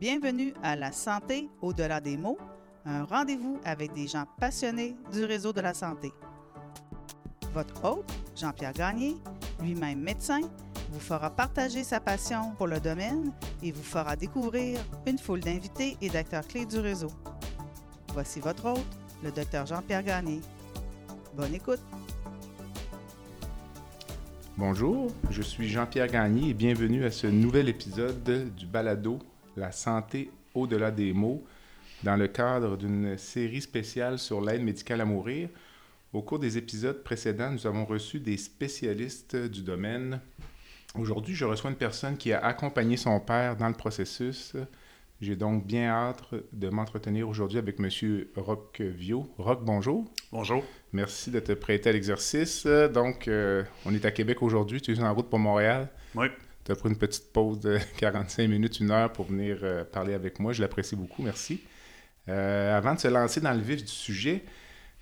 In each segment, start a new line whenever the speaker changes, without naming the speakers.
Bienvenue à La santé au-delà des mots, un rendez-vous avec des gens passionnés du réseau de la santé. Votre hôte, Jean-Pierre Gagné, lui-même médecin, vous fera partager sa passion pour le domaine et vous fera découvrir une foule d'invités et d'acteurs clés du réseau. Voici votre hôte, le docteur Jean-Pierre Gagné. Bonne écoute.
Bonjour, je suis Jean-Pierre Gagné et bienvenue à ce nouvel épisode du balado La santé au-delà des mots dans le cadre d'une série spéciale sur l'aide médicale à mourir. Au cours des épisodes précédents, nous avons reçu des spécialistes du domaine. Aujourd'hui, je reçois une personne qui a accompagné son père dans le processus. J'ai donc bien hâte de m'entretenir aujourd'hui avec M. Roch Vio. Roch, bonjour.
Bonjour.
Merci de te prêter à l'exercice. Donc, euh, on est à Québec aujourd'hui. Tu es en route pour Montréal.
Oui.
Tu as une petite pause de 45 minutes, une heure pour venir euh, parler avec moi. Je l'apprécie beaucoup. Merci. Euh, avant de se lancer dans le vif du sujet,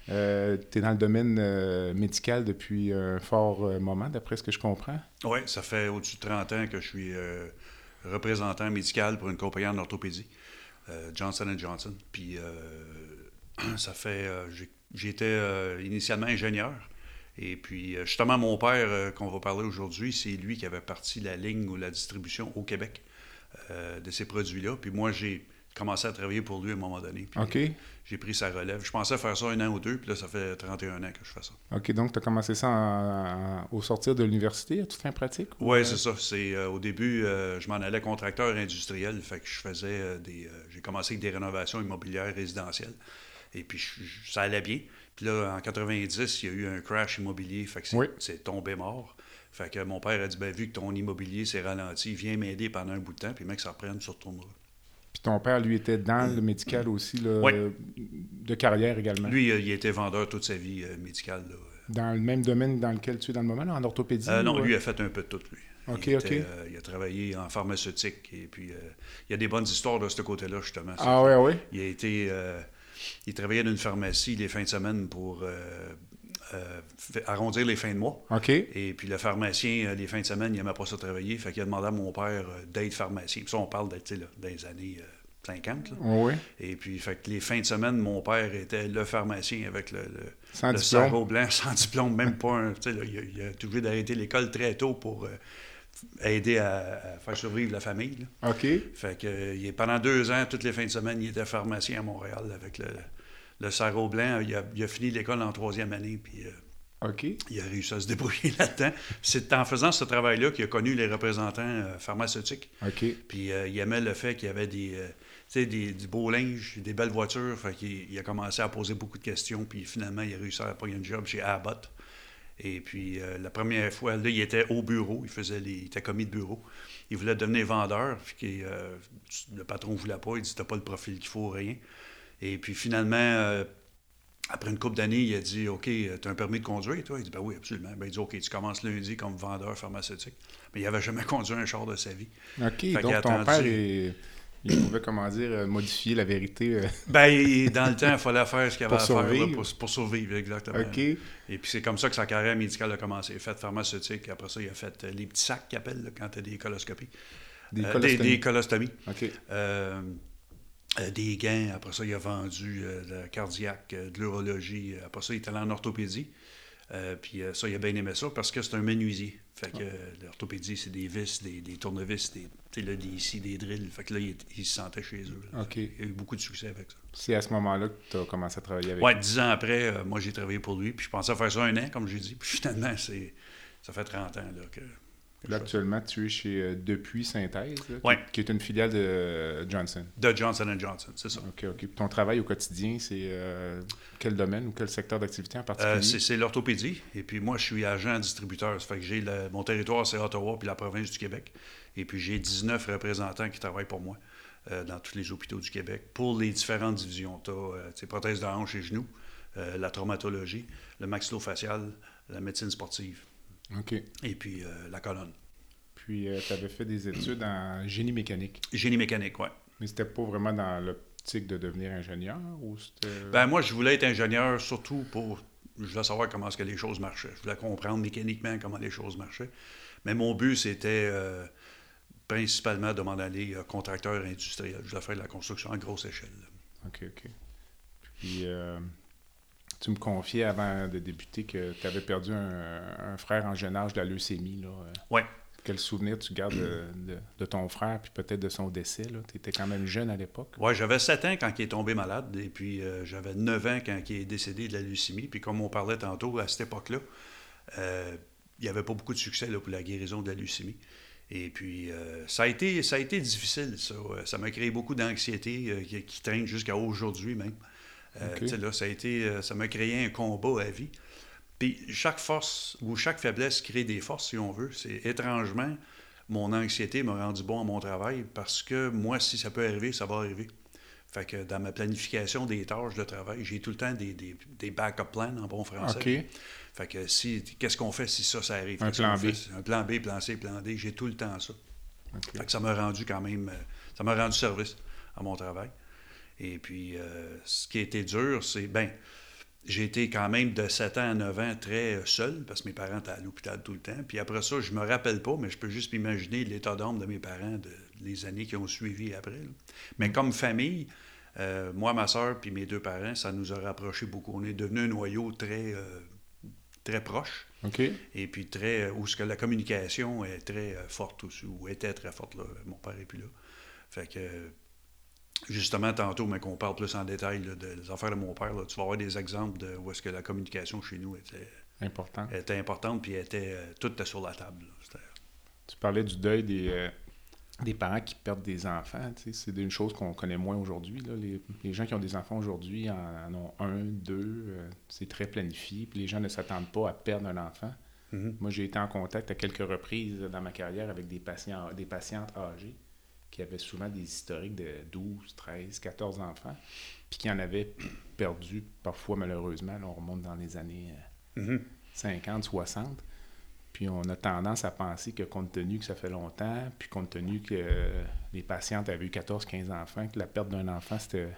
tu es dans le domaine médical depuis un fort moment, d'après ce que je comprends.
Oui, ça fait au-dessus de 30 ans que je suis représentant médical pour une compagnie en orthopédie, Johnson Johnson. Puis ça fait. J'étais initialement ingénieur. Et puis, justement, mon père, qu'on va parler aujourd'hui, c'est lui qui avait parti la ligne ou la distribution au Québec de ces produits-là. Puis moi, j'ai commencé à travailler pour lui à un moment donné. Puis,
OK.
J'ai pris sa relève. Je pensais faire ça un an ou deux, puis là, ça fait 31 ans que je fais ça.
OK, donc tu as commencé ça en- en- au sortir de l'université, à toute fin pratique? ou,
Oui,
euh,
c'est ça. C'est, euh, au début, euh, je m'en allais contracteur industriel. Fait que je faisais euh, des. euh, j'ai commencé avec des rénovations immobilières résidentielles. Et puis, je- je- ça allait bien. Puis là, en 90, il y a eu un crash immobilier. Fait que c'est,
Oui.
c'est tombé mort. Fait que mon père a dit ben, vu que ton immobilier s'est ralenti, viens m'aider pendant un bout de temps. Puis, mec, ça reprenne, tu retourneras.
Puis ton père, lui, était dans le médical aussi, là,
Oui.
de carrière également?
Lui, euh, il était vendeur toute sa vie euh, médicale. là.
Dans le même domaine dans lequel tu es dans le moment, là, en orthopédie?
Euh, non,
ou,
lui a fait un peu de tout, lui.
OK,
il,
OK.
euh, il a travaillé en pharmaceutique et puis il y a des bonnes histoires de ce côté-là, justement.
Ah ouais, ouais?
Il a été. Il travaillait dans une pharmacie les fins de semaine pour euh, euh, arrondir les fins de mois.
OK.
Et puis le pharmacien, euh, les fins de semaine, il n'aimait pas ça travailler. Fait qu'il a demandé à mon père d'être pharmacien. Puis ça, on parle d'être, des années euh, 50. là.
Oui.
Et puis, fait que les fins de semaine, mon père était le pharmacien avec le, le,
Sans
le
diplôme.
sarrau blanc, sans diplôme, même pas un. Là, il, a, il a obligé d'arrêter l'école très tôt pour euh, aider à, à faire survivre la famille. là.
OK.
Fait que, euh, il est, pendant deux ans, toutes les fins de semaine, il était pharmacien à Montréal avec le, le sarrau blanc. Il a, il a fini l'école en troisième année, puis euh, il a réussi à se débrouiller là-dedans. C'est en faisant ce travail-là qu'il a connu les représentants euh, pharmaceutiques.
OK.
Puis euh, il aimait le fait qu'il y avait des, tu sais, des, du beau linge, des belles voitures. Fait qu'il il a commencé à poser beaucoup de questions. Puis finalement, il a réussi à prendre un job chez Abbott. Et puis euh, la première fois, là, il était au bureau. Il faisait les, il était commis de bureau. Il voulait devenir vendeur. Puis euh, le patron ne voulait pas. Il dit T'as pas le profil qu'il faut, rien. Et puis finalement, euh, après une couple d'années, il a dit OK, tu as un permis de conduire, toi? Il dit Ben oui, absolument. Ben, il dit OK, tu commences lundi comme vendeur pharmaceutique. Mais il n'avait jamais conduit un char de sa vie.
OK. Donc ton père, il, il pouvait, comment dire, euh, modifier la vérité. euh,
Ben, dans le temps, il fallait faire ce qu'il y avait à faire là, pour, pour survivre, exactement.
OK.
Et puis c'est comme ça que sa carrière médicale a commencé. Il a fait pharmaceutique, après ça, il a fait euh, les petits sacs qu'ils appellent là, quand tu as des coloscopies.
Des
Euh,
colostomies.
des, des colostomies.
OK.
Euh, euh, des gants, après ça, il a vendu de la cardiaque, de l'urologie. Après ça, il est allé en orthopédie. Puis ça, il a bien aimé ça parce que c'est un menuisier. Fait que euh, l'orthopédie, c'est des vis, des, des tournevis, des, là, des scies, des drills. Fait que là, il, il se sentait chez eux. là.
OK.
Il a eu beaucoup de succès avec ça.
C'est à ce moment-là que tu as commencé à travailler avec
Ouais, dix ans après, euh, moi, j'ai travaillé pour lui. Puis je pensais faire ça un an, comme j'ai dit. Puis finalement, c'est, ça fait 30 ans là, que,
Là, actuellement, tu es chez euh, Depuis Synthèse, là, qui-
Ouais.
qui, est une filiale de euh, Johnson.
De Johnson Johnson, c'est ça.
OK, OK. Ton travail au quotidien, c'est euh, quel domaine ou quel secteur d'activité en particulier?
C'est, l'orthopédie. Et puis moi, je suis agent distributeur. Ça fait que j'ai mon territoire, c'est Ottawa puis la province du Québec. Et puis j'ai 19 représentants qui travaillent pour moi dans tous les hôpitaux du Québec pour les différentes divisions. Tu as prothèses de hanche et genoux, la traumatologie, le maxillofacial, la médecine sportive
OK.
et puis euh, la colonne.
Puis, tu avais fait des études en génie mécanique.
Génie mécanique, oui.
Mais c'était pas vraiment dans l'optique de devenir ingénieur ou c'était...
Ben moi, je voulais être ingénieur surtout pour... Je voulais savoir comment est-ce que les choses marchaient. Je voulais comprendre mécaniquement comment les choses marchaient. Mais mon but, c'était... euh, principalement de m'en aller euh, contracteur industriel. Je dois faire de la construction à grosse échelle.
OK, OK. Puis, euh, tu me confiais avant de débuter que tu avais perdu un, frère en jeune âge de la leucémie.
Oui.
Quel souvenir tu gardes de, ton frère, puis peut-être de son décès? Tu étais quand même jeune à l'époque.
Oui, j'avais 7 ans quand il est tombé malade, et puis j'avais 9 ans quand il est décédé de la leucémie. Puis comme on parlait tantôt, à cette époque-là, il n'y avait pas beaucoup de succès pour la guérison de la leucémie. Et puis, euh, ça, a été, ça a été difficile, ça. Ça m'a créé beaucoup d'anxiété euh, qui, traîne jusqu'à aujourd'hui même. Euh, là, ça a été, ça m'a créé un combat à vie. Puis chaque force ou chaque faiblesse crée des forces, si on veut. C'est étrangement, mon anxiété m'a rendu bon à mon travail parce que moi, si ça peut arriver, ça va arriver. Fait que dans ma planification des tâches de travail, j'ai tout le temps des, des, des backup plans en bon français. Fait que si, qu'est-ce qu'on fait si ça, ça arrive?
Un plan B.
Un plan B, plan C, plan D, j'ai tout le temps ça. Fait que ça m'a rendu quand même, euh, ça m'a rendu service à mon travail. Et puis, euh, ce qui a été dur, c'est, ben, j'ai été quand même de 7 ans à 9 ans très euh, seul, parce que mes parents étaient à l'hôpital tout le temps. Puis après ça, je me rappelle pas, mais je peux juste m'imaginer l'état d'âme de mes parents de, les années qui ont suivi après. Mais comme famille, euh, moi, ma soeur, puis mes deux parents, ça nous a rapprochés beaucoup. On est devenu un noyau très, euh, très proche.
OK.
Et puis très, où ce que la communication est très forte aussi, ou était très forte. Là. Mon père n'est plus là. Fait que justement, tantôt, mais qu'on parle plus en détail des affaires de mon père, tu vas avoir des exemples de où est-ce que la communication chez nous était,
Important.
était importante, puis était, euh, tout était sur la table.
Tu parlais du deuil des, euh, des parents qui perdent des enfants. C'est une chose qu'on connaît moins aujourd'hui. Les, les, gens qui ont des enfants aujourd'hui en, ont un, deux. Euh, c'est très planifié. Puis les gens ne s'attendent pas à perdre un enfant. Mm-hmm. Moi, j'ai été en contact à quelques reprises dans ma carrière avec des, patients, des patientes âgées qui avaient souvent des historiques de 12, 13, 14 enfants, puis qui en avaient perdu parfois malheureusement. Là, on remonte dans les années 50, euh, 60. Mm-hmm. Puis on a tendance à penser que compte tenu que ça fait longtemps, puis compte tenu que les patientes avaient eu 14, 15 enfants, que la perte d'un enfant, c'était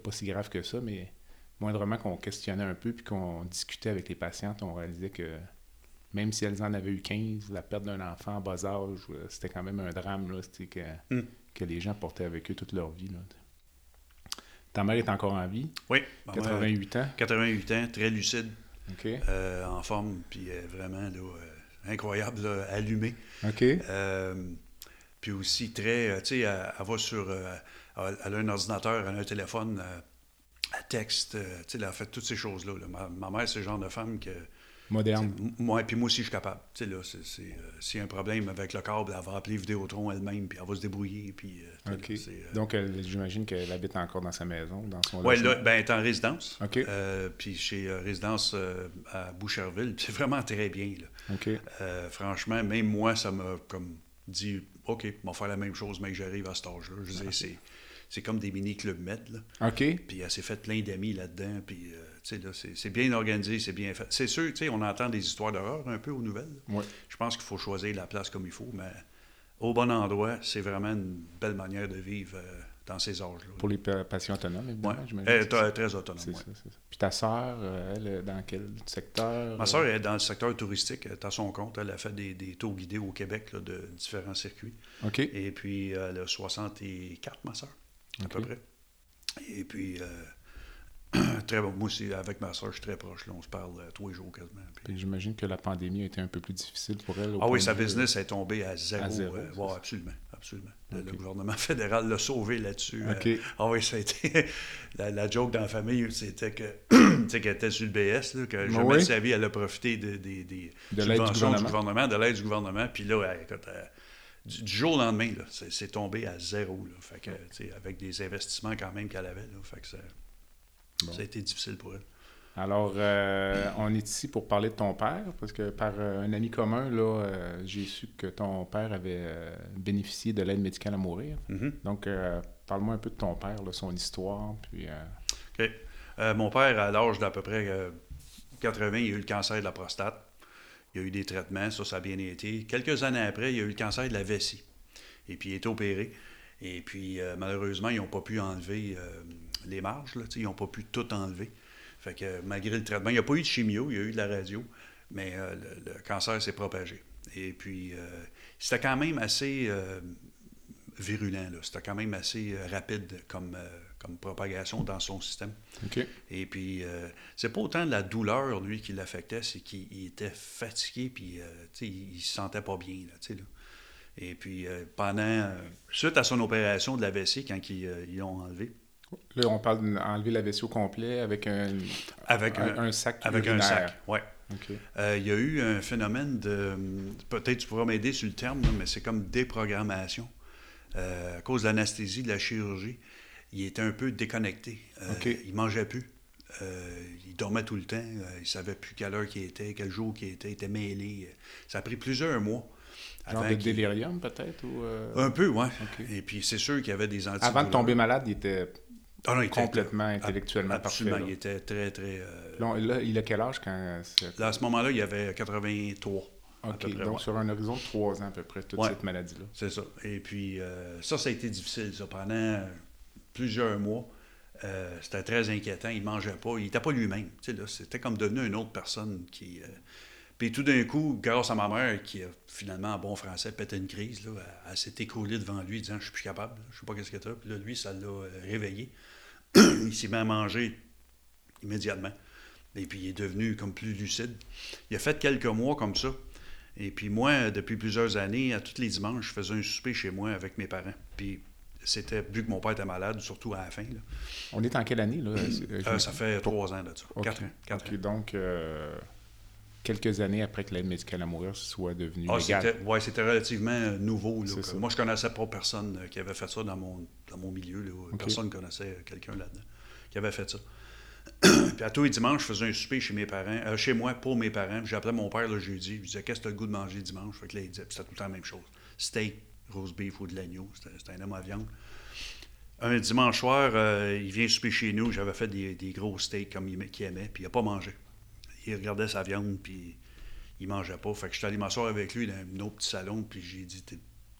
pas si grave que ça, mais moindrement qu'on questionnait un peu, puis qu'on discutait avec les patientes, on réalisait que même si elles en avaient eu 15, la perte d'un enfant en bas âge, euh, c'était quand même un drame là, que, hmm. que les gens portaient avec eux toute leur vie. Là. Ta mère est encore en vie?
Oui.
88 ans?
88 ans, très lucide, euh, en forme, puis vraiment là, euh, incroyable, allumée.
OK.
puis aussi très, tu sais, elle, va sur, elle a un ordinateur, elle a un téléphone, elle texte, tu sais, elle a fait toutes ces choses-là. Ma, ma, mère, c'est le genre de femme que
moderne.
Moi, puis moi aussi, je suis capable. Tu sais, là, c'est, euh, s'il y a un problème avec le câble, elle va appeler Vidéotron elle-même, puis elle va se débrouiller. Puis,
euh. Euh, Donc, j'imagine qu'elle habite encore dans sa maison, dans son
Oui, là, ben, elle est en résidence. Puis chez Résidence à Boucherville, c'est vraiment très bien. Là. Franchement, même moi, ça m'a comme dit, OK, on va faire la même chose, mais que j'arrive à cet âge-là. Je disais, c'est c'est comme des mini-clubs med. Là.
OK.
Puis elle s'est fait plein d'amis là-dedans. Puis c'est bien organisé, c'est bien fait. C'est sûr, on entend des histoires d'horreur un peu aux nouvelles. Je pense qu'il faut choisir la place comme il faut, mais au bon endroit, c'est vraiment une belle manière de vivre euh, dans ces âges-là.
Pour les patients autonomes, évidemment,
j'imagine. Elle est très autonome, oui.
Puis ta sœur, euh, elle est dans quel secteur?
Ma sœur est dans le secteur touristique. Elle est à son compte. Elle a fait des, tours guidés au Québec de différents circuits.
OK.
Et puis, elle a 64, ma sœur, à peu près. Et puis... Euh, très bon. Moi aussi, avec ma soeur, je suis très proche. Là. On se parle euh, tous les jours quasiment.
Puis... J'imagine que la pandémie a été un peu plus difficile pour elle.
Ah oui, sa business est tombée à zéro. À absolument. absolument. Le, gouvernement fédéral l'a sauvé là-dessus.
Euh.
ah oui, ça a été. la, joke dans la famille, c'était que qu'elle était sur le BS, là, que jamais de sa vie, elle a profité de, de,
de subventions
du gouvernement. de l'aide du gouvernement. Puis là, écoute, euh, du, jour au lendemain, c'est tombé à zéro. Là. Fait que, avec des investissements quand même qu'elle avait. Là, fait que ça a été difficile pour elle.
Alors, euh, on est ici pour parler de ton père, parce que par euh, un ami commun, là, euh, j'ai su que ton père avait bénéficié de l'aide médicale à mourir.
Mm-hmm.
Donc, parle-moi un peu de ton père, son histoire. Puis,
OK. mon père, à l'âge d'à peu près 80, il a eu le cancer de la prostate. Il a eu des traitements, ça, ça a bien été. Quelques années après, il a eu le cancer de la vessie. Et puis, il est opéré. Et puis, malheureusement, ils n'ont pas pu enlever les marges. Là, ils n'ont pas pu tout enlever. Fait que malgré le traitement, il n'y a pas eu de chimio, il y a eu de la radio, mais euh, le, cancer s'est propagé. Et puis, euh, c'était quand même assez euh, virulent. C'était quand même assez euh, rapide comme, euh, comme propagation dans son système. Et puis, euh, c'est pas autant la douleur, lui, qui l'affectait, c'est qu'il il était fatigué, puis, euh, tu sais, il, il se sentait pas bien, là, là. Et puis, euh, pendant, euh, suite à son opération de l'AVC, quand ils ils l'ont enlevé,
Là, on parle d'enlever la vessie au complet avec un,
avec
un,
un,
un sac
avec un sac. Euh, il y a eu un phénomène de. Peut-être tu pourras m'aider sur le terme, là, mais c'est comme déprogrammation. Euh, à cause de l'anesthésie, de la chirurgie, il était un peu déconnecté. Euh,
OK.
Il mangeait plus. Euh, il dormait tout le temps. Euh, il savait plus quelle heure qu'il était, quel jour qu'il était. Il était mêlé. Ça a pris plusieurs mois.
Genre de délirium, peut-être? Ou, euh,
Un peu, oui. Et puis c'est sûr qu'il y avait des antidouleurs.
Avant de tomber malade, il était
Ah non, il était-
complètement intellectuellement
Absolument.
parfait.
Il était très, très. euh,
Là, on- là, il a quel âge quand... euh,
Là, à ce moment-là, il avait 83. à
OK,
peu près,
donc
ouais.
sur un horizon de trois ans à peu près, toute
Ouais.
cette maladie-là.
C'est ça. Et puis, euh, ça, ça a été difficile, ça, pendant plusieurs mois. Euh, c'était très inquiétant. Il ne mangeait pas. Il n'était pas lui-même. C'était comme devenu une autre personne qui. euh, Puis tout d'un coup, grâce à ma mère, qui a finalement, en bon français, pété une crise, là, elle, s'est écroulée devant lui, disant Je suis plus capable, je sais pas qu'est-ce que t'as. Puis là, lui, ça l'a euh, réveillé. il s'est mis à manger immédiatement. Et puis, il est devenu comme plus lucide. Il a fait quelques mois comme ça. Et puis moi, depuis plusieurs années, à tous les dimanches, je faisais un souper chez moi avec mes parents. Puis c'était, vu que mon père était malade, surtout à la fin, là.
On est en quelle année, là?
Euh,
me-
ça fait trois ans de ça. Quatre ans. Quatre
OK,
ans.
donc, euh, quelques années après que l'aide médicale à mourir soit devenue
Ah,
légale.
c'était, ouais, c'était relativement euh, nouveau. là, moi, je connaissais pas personne euh, qui avait fait ça dans mon, dans mon milieu. là. Personne ne connaissait quelqu'un là-dedans qui avait fait ça. puis à tous les dimanches, je faisais un souper chez mes parents, euh, chez moi pour mes parents. J'appelais mon père le jeudi. Je lui disais Qu'est-ce que tu as le goût de manger dimanche? Fait que là, il disait, c'était tout le temps la même chose steak, rose beef ou de l'agneau. C'était, un homme à viande. Un dimanche soir, euh, il vient souper chez nous. J'avais fait des, des gros steaks comme il, aimait- qu'il aimait, puis il n'a pas mangé. Il regardait sa viande, puis il mangeait pas. Fait que je suis allé m'asseoir avec lui dans un autre petit salon, puis j'ai dit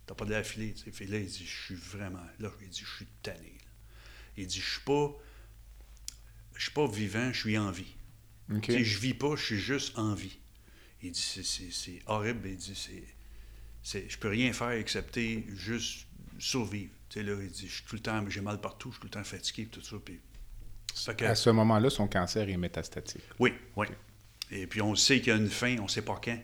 T'as pas de la sais. Fait là, il dit Je suis vraiment. Là, il dit Je suis tanné. là. Il dit Je suis pas. Je suis pas vivant, je suis en vie.
OK.
Tu sais, je vis pas, je suis juste en vie. Il dit c'est horrible. Il dit c'est, c'est, Je peux rien faire excepté juste survivre. Tu sais, là, il dit Je suis tout le temps. J'ai mal partout, je suis tout le temps fatigué, tout ça. Puis, que-
À ce moment-là, son cancer est métastatique.
oui, oui. Et puis on sait qu'il y a une fin, on ne sait pas quand.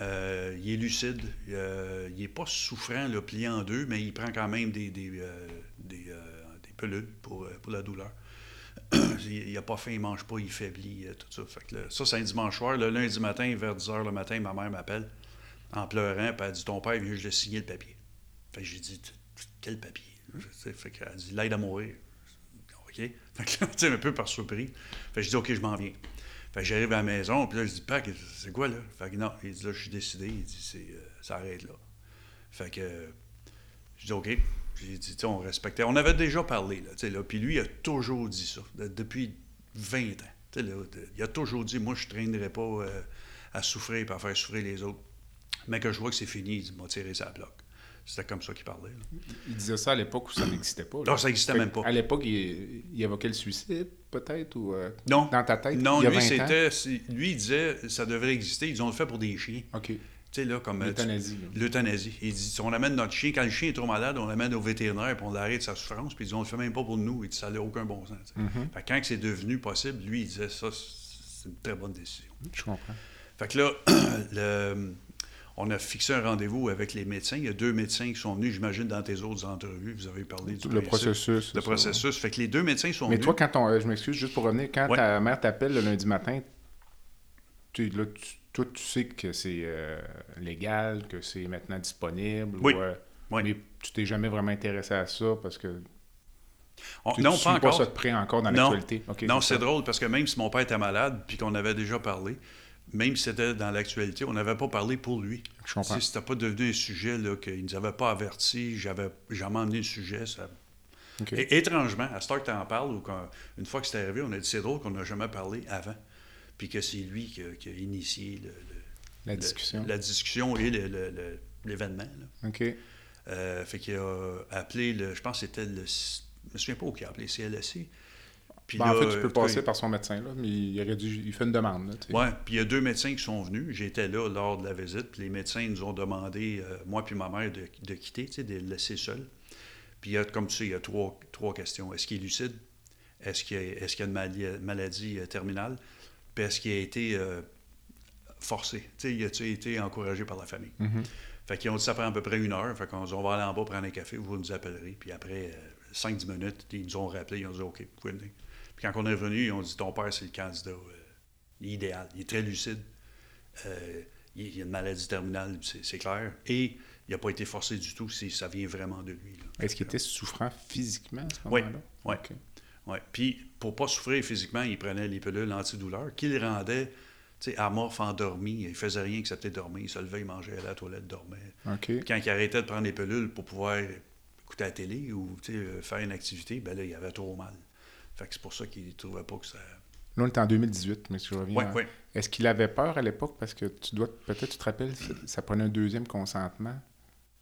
Euh, il est lucide, euh, il n'est pas souffrant, là, plié en deux, mais il prend quand même des, des, euh, des, des pelules pour, pour la douleur. il n'a pas faim, il ne mange pas, il faiblit, tout ça. Fait que là, ça, c'est un dimanche soir. Le lundi matin, vers 10 h le matin, ma mère m'appelle en pleurant, puis elle dit Ton père vient juste de signer le papier. Fait j'ai dit Quel papier? Fait qu'elle dit L'aide à mourir. OK? Fait que là, tu un peu par surprise. Fait je dis OK, je m'en viens. Fait que j'arrive à la maison, puis là, je dis, Pac, c'est quoi, là? Fait que non, il dit, là, je suis décidé. Il dit, c'est, euh, ça arrête là. Fait que, euh, je dis, OK. J'ai dit, on respectait. On avait déjà parlé, là, là. Puis lui, il a toujours dit ça, de- depuis 20 ans. Là, il a toujours dit, moi, je ne traînerai pas euh, à souffrir et à faire souffrir les autres. Mais que je vois que c'est fini, il dit, m'a tiré sa bloc. C'était comme ça qu'il parlait. là.
Il disait ça à l'époque où ça n'existait pas. là.
Non, ça n'existait même pas.
À l'époque, il, il évoquait le suicide, peut-être, ou euh,
Non.
dans ta tête,
Non,
il y a
lui,
20 ans?
c'était. Lui, il disait, ça devrait exister. Ils ont le fait pour des chiens.
OK.
Tu sais, là, comme. euh, tu-
L'euthanasie. là.
L'euthanasie. Il dit on amène notre chien, quand le chien est trop malade, on l'amène au vétérinaire puis on l'arrête de sa souffrance, puis il dit on le fait même pas pour nous. Il dit ça n'a aucun bon sens.
Mhm.
Fait que quand c'est devenu possible, lui, il disait ça, c'est une très bonne décision.
Je comprends.
Fait que là, le- on a fixé un rendez-vous avec les médecins. Il y a deux médecins qui sont venus, j'imagine, dans tes autres entrevues. Vous avez parlé du
Le
principe,
processus.
Le
ça,
processus. Fait que les deux médecins sont
Mais
venus.
toi, quand on, euh, je m'excuse juste pour revenir, quand
Ouais.
ta mère t'appelle le lundi matin, tu, là, tu- toi, tu sais que c'est euh, légal, que c'est maintenant disponible.
Oui.
ou, euh,
Oui.
Mais tu t'es jamais vraiment intéressé à ça parce que
On-
tu
non,
ne
pas
pas
encore.
ça de près encore dans
Non.
l'actualité. Ok,
non,
c'est
drôle parce que même si mon père était malade puis qu'on avait déjà parlé, même si c'était dans l'actualité, on n'avait pas parlé pour lui.
Je comprends.
Si c'était pas devenu un sujet là, qu'ils nous avaient pas averti, j'avais jamais emmené le sujet. Ça... Et, étrangement, à ce temps que tu en parles, ou quand- une fois que c'est arrivé, on a dit c'est drôle qu'on n'a jamais parlé avant. Puis que c'est lui qui a, qui a initié le- le-
La
le-
discussion.
la discussion et l'événement.
OK.
Euh, fait qu'il a appelé, le, je pense que c'était le. Je me souviens pas où il a appelé CLSC.
Ben, en fait, tu peux
euh,
passer par son médecin, là, mais il, aurait dû, il fait une demande.
Ouais, puis il y a deux médecins qui sont venus. J'étais là lors de la visite. Puis les médecins nous ont demandé, euh, moi puis ma mère, de, de quitter, de le laisser seul. Puis il y a, comme tu sais, il y a trois, trois questions. Est-ce qu'il est lucide? Est-ce qu'il y a, y a une maladie euh, terminale? Puis est-ce qu'il a été euh, forcé? Tu sais, il a-tu été encouragé par la famille?
Mhm.
Fait qu'ils ont dit ça prend à peu près une heure. Fait qu'on dit on va aller en bas prendre un café, vous nous appellerez. Puis après euh, 5-10 minutes, ils nous ont rappelé, ils ont dit OK, vous pouvez venir. Puis quand on est revenu, ils ont dit ton père, c'est le candidat euh, idéal. Il est très lucide. Euh, il, il a une maladie terminale, c'est clair. Et il n'a pas été forcé du tout, c'est- ça vient vraiment de lui.
Est-ce qu'il était souffrant physiquement à ce
Oui,
moment-là?
oui. Puis, pour pas souffrir physiquement, il prenait les pilules antidouleurs qui le rendaient tu sais, amorphe, endormi. Il faisait rien excepté dormir. Il se levait, il mangeait à la toilette, dormait. Quand il arrêtait de prendre les pilules pour pouvoir écouter la télé ou euh, faire une activité, ben là, il avait trop mal. Fait que c'est pour ça qu'il ne trouvait pas que ça.
Là, on est en 2018, mais si je reviens.
Oui, oui.
Est-ce qu'il avait peur à l'époque? Parce que tu dois peut-être tu te rappelles ça, prenait un deuxième consentement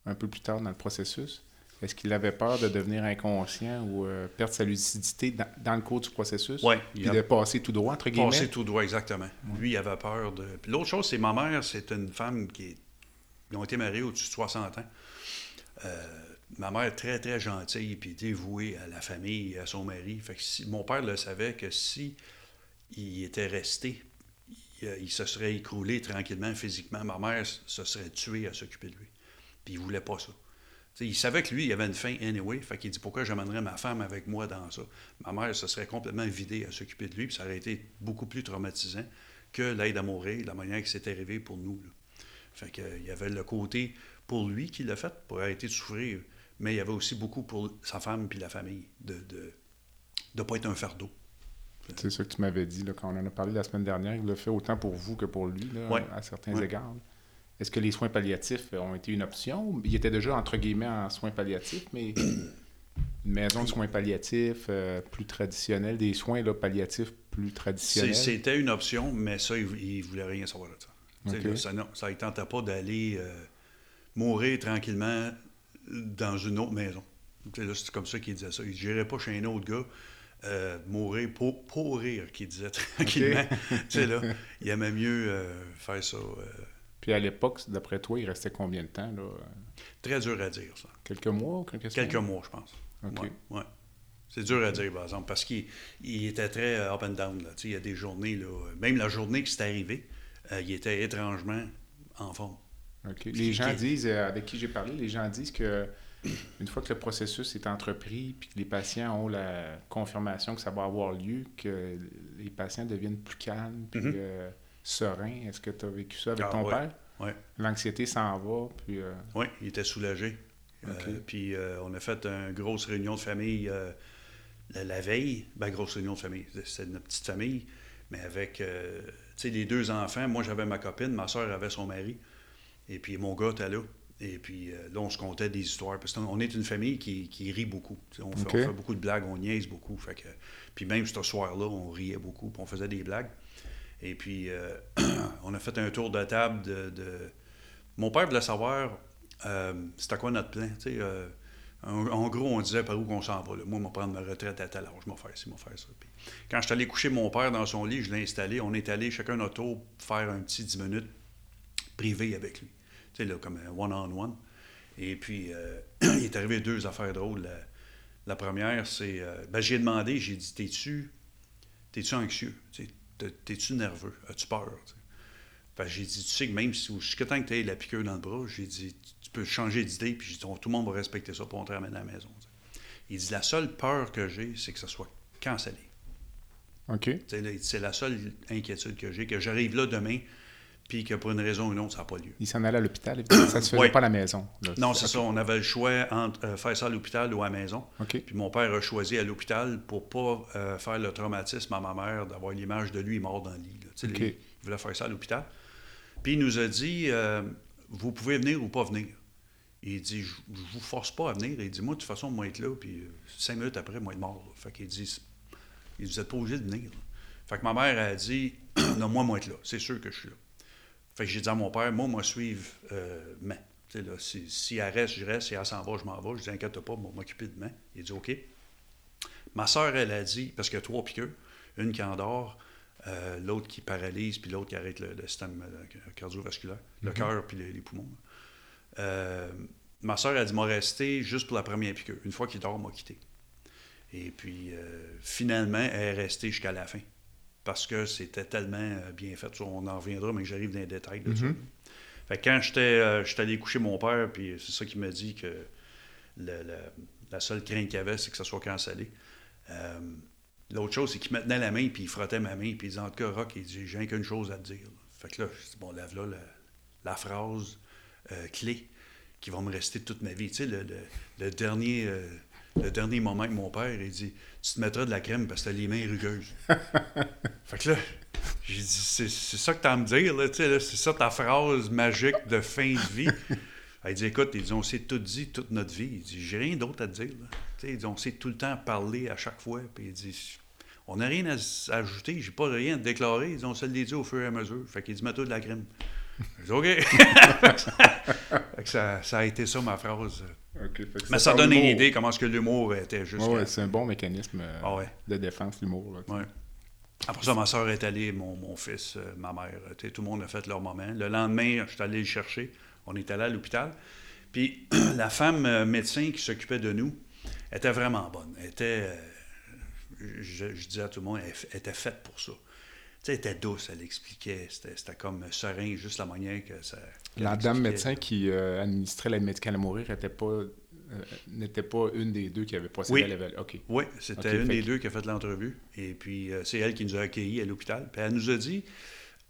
un peu plus tard dans le processus. Est-ce qu'il avait peur de devenir inconscient ou euh, perdre sa lucidité dans, dans le cours du processus?
Oui, il a
de passer tout droit, entre guillemets?
passé tout droit, exactement. Lui, il avait peur de. Puis l'autre chose, c'est ma mère, c'est une femme qui est. Ils ont été mariés au-dessus de 60 ans. Euh, ma mère est très, très gentille puis dévouée à la famille et à son mari. Fait que si, mon père le savait que si était resté, il, euh, il se serait écroulé tranquillement physiquement. Ma mère se serait tuée à s'occuper de lui. Puis il voulait pas ça. Il savait que lui, il avait une fin anyway. Fait qu'il dit pourquoi j'amènerais ma femme avec moi dans ça? Ma mère se serait complètement vidée à s'occuper de lui, puis ça aurait été beaucoup plus traumatisant que l'aide à mourir, la manière qui s'est arrivée pour nous. là. Fait que, euh, y avait le côté pour lui qui l'a fait, pour arrêter de souffrir, mais il y avait aussi beaucoup pour sa femme puis la famille, de ne de, de pas être un fardeau.
C'est ça que tu m'avais dit là, quand on en a parlé la semaine dernière. Il l'a fait autant pour vous que pour lui, là,
Ouais.
à certains
Ouais.
égards. Est-ce que les soins palliatifs ont été une option? Il était déjà, entre guillemets, en soins palliatifs, mais une maison de soins palliatifs euh, plus traditionnelle, des soins là, palliatifs plus traditionnels?
C'était une option, mais ça, il, il voulait rien savoir de ça. Là. Non, ça ne tentait pas d'aller euh, mourir tranquillement dans une autre maison. C'est comme ça qu'il disait ça. Il ne gérait pas chez un autre gars. euh, mourir pour, pour rire, qu'il disait tranquillement. Tu sais, là, il aimait mieux euh, faire ça. euh,
Puis à l'époque, d'après toi, il restait combien de temps? Là?
très dur à dire, ça.
Quelques mois ou quelques?
Quelques mois, je pense.
OK.
Ouais, ouais. C'est dur à dire, par exemple, parce qu'il il était très up and down. Là. Tu sais, Il y a des journées, là, même la journée qui s'est arrivé, euh, il était étrangement en forme.
Les gens disent, euh, avec qui j'ai parlé, les gens disent que une fois que le processus est entrepris puis que les patients ont la confirmation que ça va avoir lieu, que les patients deviennent plus calmes puis
Mhm.
euh, sereins. Est-ce que tu as vécu ça avec
Ah,
ton
ouais.
père?
Ouais.
L'anxiété s'en va, puis... euh,
Oui, il était soulagé. Euh, puis euh, on a fait une grosse réunion de famille euh, la, la veille. Ben, grosse réunion de famille. C'était notre petite famille, mais avec euh, tu sais, les deux enfants. Moi, j'avais ma copine, ma soeur avait son mari. Et puis mon gars était là. Et puis euh, là, on se contait des histoires. Parce qu'on est une famille qui, qui rit beaucoup. On fait,
OK.
on fait beaucoup de blagues, on niaise beaucoup. Fait que, puis même ce soir-là, on riait beaucoup, puis on faisait des blagues. Et puis, euh, on a fait un tour de table de... de- Mon père voulait savoir euh, c'était quoi notre plan. en, en gros, on disait par où qu'on s'en va. là. Moi, je vais prendre ma retraite à tel âge, je vais faire ci, je vais faire ça. Puis, quand je suis allé coucher mon père dans son lit, je l'ai installé. On est allé chacun notre tour faire un petit 10 minutes privé avec lui. Tu sais, là, comme un one-on-one. Et puis, euh, il est arrivé deux affaires drôles. La, la première, c'est. euh, ben, j'ai demandé, j'ai dit T'es-tu t'es-tu anxieux? T'es-tu nerveux? As-tu peur? Que j'ai dit Tu sais que même si jusqu'à temps que tu aies la piqûre dans le bras, j'ai dit Tu peux changer d'idée, puis j'ai dit, tout le monde va respecter ça, puis on te ramène à la maison. Il dit La seule peur que j'ai, c'est que ça soit cancellé.
OK.
C'est la seule inquiétude que j'ai, que j'arrive là demain, puis que pour une raison ou une autre, ça n'a pas lieu.
Il s'en allait à l'hôpital, évidemment. Ça se faisait pas à la maison. là.
Non, c'est ça. On avait le choix entre euh, faire ça à l'hôpital ou à la maison. Puis mon père a choisi à l'hôpital pour pas euh, faire le traumatisme à ma mère d'avoir l'image de lui mort dans le lit. lui, il voulait faire ça à l'hôpital. Puis il nous a dit euh, Vous pouvez venir ou pas venir. Il dit Je vous force pas à venir. Il dit Moi, de toute façon, moi être là, puis cinq minutes après, moi être mort. là. Fait qu'il dit il dit, Vous n'êtes pas obligé de venir. là. Fait que ma mère a dit Non, moi, moi être là. C'est sûr que je suis là. Fait que j'ai dit à mon père Moi, moi, suivre euh, main. Tu sais, là, si, si elle reste, je reste. Si elle s'en va, je m'en vais. Je dis Inquiète pas, je vais m'occuper de main. Il dit OK. Ma soeur, elle a dit, parce qu'il y a trois piqûres, une qui endort, euh, l'autre qui paralyse, puis l'autre qui arrête le, système euh, cardiovasculaire, le mhm. cœur puis les, poumons. Euh, ma soeur a dit m'a resté juste pour la première piqûre. Une fois qu'il dort, m'a quitté. Et puis, finalement, elle est restée jusqu'à la fin. Parce que c'était tellement bien fait. On en reviendra, mais j'arrive dans les détails de ça. Mhm. Fait que quand j'étais allé coucher mon père, puis c'est ça qui m'a dit que la seule crainte qu'il avait, c'est que ça soit cancellé. L'autre chose, c'est qu'il me tenait la main, puis il frottait ma main, puis il disait, en tout cas, Rock, il dit, j'ai qu'une chose à te dire. Fait que là, je dis, bon, lève là la, phrase euh, clé qui va me rester toute ma vie. Tu sais, le, dernier, euh, le dernier moment que mon père, il dit, tu te mettras de la crème parce que t'as les mains rugueuses. fait que là, j'ai dit, c'est ça que t'as à me dire, là, c'est ça ta phrase magique de fin de vie. Il dit, écoute, ils on s'est tout dit toute notre vie. Il dit, j'ai rien d'autre à te dire. Il dit, on s'est tout le temps parlé à chaque fois. Puis il dit, on n'a rien à, ajouter, j'ai pas rien à déclarer. Ils ont se le dit au fur et à mesure. Fait qu'il dit, mets-toi de la crème. Je dis, OK? ça, ça, a été ça ma phrase. Mais ça, donne une idée comment est-ce que l'humour était juste.
C'est un bon mécanisme euh, ah de défense, l'humour.
Après ça, ma soeur est allée, mon, mon fils, euh, ma mère, tout le monde a fait leur moment. Le lendemain, je suis allé le chercher. On est allé à l'hôpital. Puis la femme euh, médecin qui s'occupait de nous était vraiment bonne. Elle était je, disais à tout le monde, elle, était faite pour ça. Sais, elle était douce, elle expliquait, c'était comme serein, juste la manière que ça.
La dame médecin qui euh, administrait l'aide médicale à mourir n'était pas, euh, n'était pas une des deux qui avait procédé
oui.
à l'évaluation. OK.
Oui, c'était une des deux qui a fait l'entrevue. Et puis, euh, c'est elle qui nous a accueillis à l'hôpital. Puis elle nous a dit,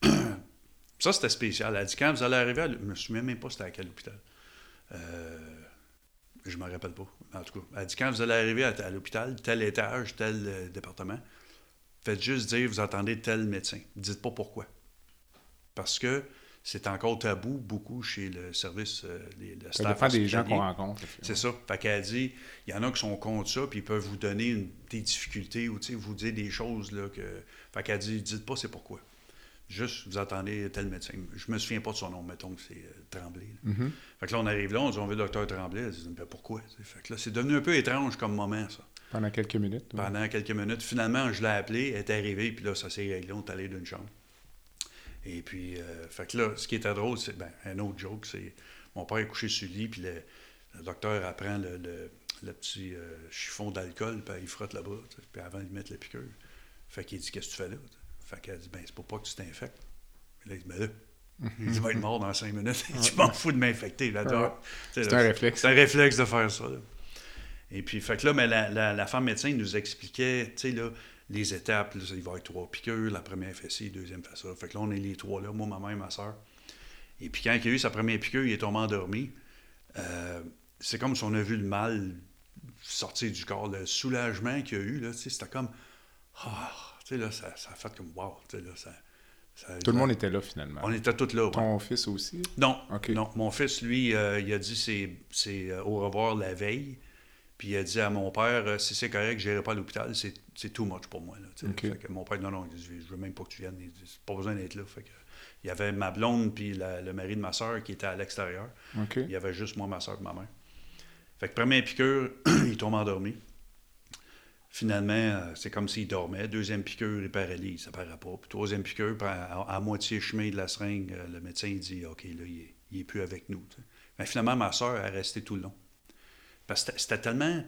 ça c'était spécial. Elle a dit, quand vous allez arriver, je me souviens même pas c'était à quel hôpital. Je ne me rappelle pas. En tout cas, elle dit quand vous allez arriver à, l'hôpital, tel étage, tel département, faites juste dire vous attendez tel médecin. Dites pas pourquoi. Parce que c'est encore tabou beaucoup chez le service, euh, le
staff. Ça des gens qu'on rencontre.
C'est ça. Fait qu'elle dit il y en a qui sont contre ça, puis ils peuvent vous donner des difficultés ou vous dire des choses. Là, que... Fait qu'elle dit dites pas c'est pourquoi. Juste, vous attendez tel médecin. Je me souviens pas de son nom, mettons que c'est euh, Tremblay. Mm-hmm. Fait que là, on arrive là, on dit on veut le docteur Tremblay. Elle dit ben, pourquoi Fait que là, c'est devenu un peu étrange comme moment, ça.
Pendant quelques minutes.
Pendant quelques minutes. Finalement, je l'ai appelé, elle est arrivée, puis là, ça s'est réglé, on est allé d'une chambre. Et puis, euh, fait que là, ce qui était drôle, c'est ben, un autre joke, c'est mon père est couché sur le lit, puis le, docteur apprend le, le, petit euh, chiffon d'alcool, puis il frotte là-bas, puis avant de mettre la piqûre. Fait qu'il dit Qu'est-ce que tu fais là fait qu'elle dit, ben, c'est pour pas que tu t'infectes. là, il dit, ben là, il dit, va être mort dans cinq minutes. tu m'en fous de m'infecter. là
C'est un réflexe.
C'est un réflexe de faire ça. Et puis, fait que là, mais la, la, femme médecin nous expliquait, tu sais, là, les étapes. il va y avoir trois piqûres. La première fait ci, la deuxième fait ça. Fait que là, on est les trois là, moi, ma mère et ma soeur. Et puis, quand il a eu sa première piqûre, il est tombé endormi. Euh, c'est comme si on a vu le mal sortir du corps. Le soulagement qu'il y a eu, là, c'était comme... Ah, tu sais, là, ça, ça, a fait comme wow. Tu sais, là, ça,
Tout le monde était là, finalement.
On était tous là.
Ton fils aussi?
Non. non. Mon fils, lui, euh, il a dit c'est, euh, au revoir la veille. Puis il a dit à mon père, euh, si c'est correct, je n'irai pas à l'hôpital, c'est, c'est too much pour moi. Là, fait que mon père, non, non, je veux même pas que tu viennes. Il dit, pas besoin d'être là. Fait que, il y avait ma blonde puis le mari de ma soeur qui était à l'extérieur. Il y avait juste moi, ma soeur et ma mère. Fait que première piqûre, il tombe endormi. Finalement, euh, c'est comme s'il dormait. Deuxième piqûre, il paralyse, ça ne paraît pas. Puis troisième piqûre, à, moitié chemin de la seringue, euh, le médecin dit OK, là, il n'est plus avec nous. Mais finalement, ma soeur est restée tout le long. Parce que c'était tellement.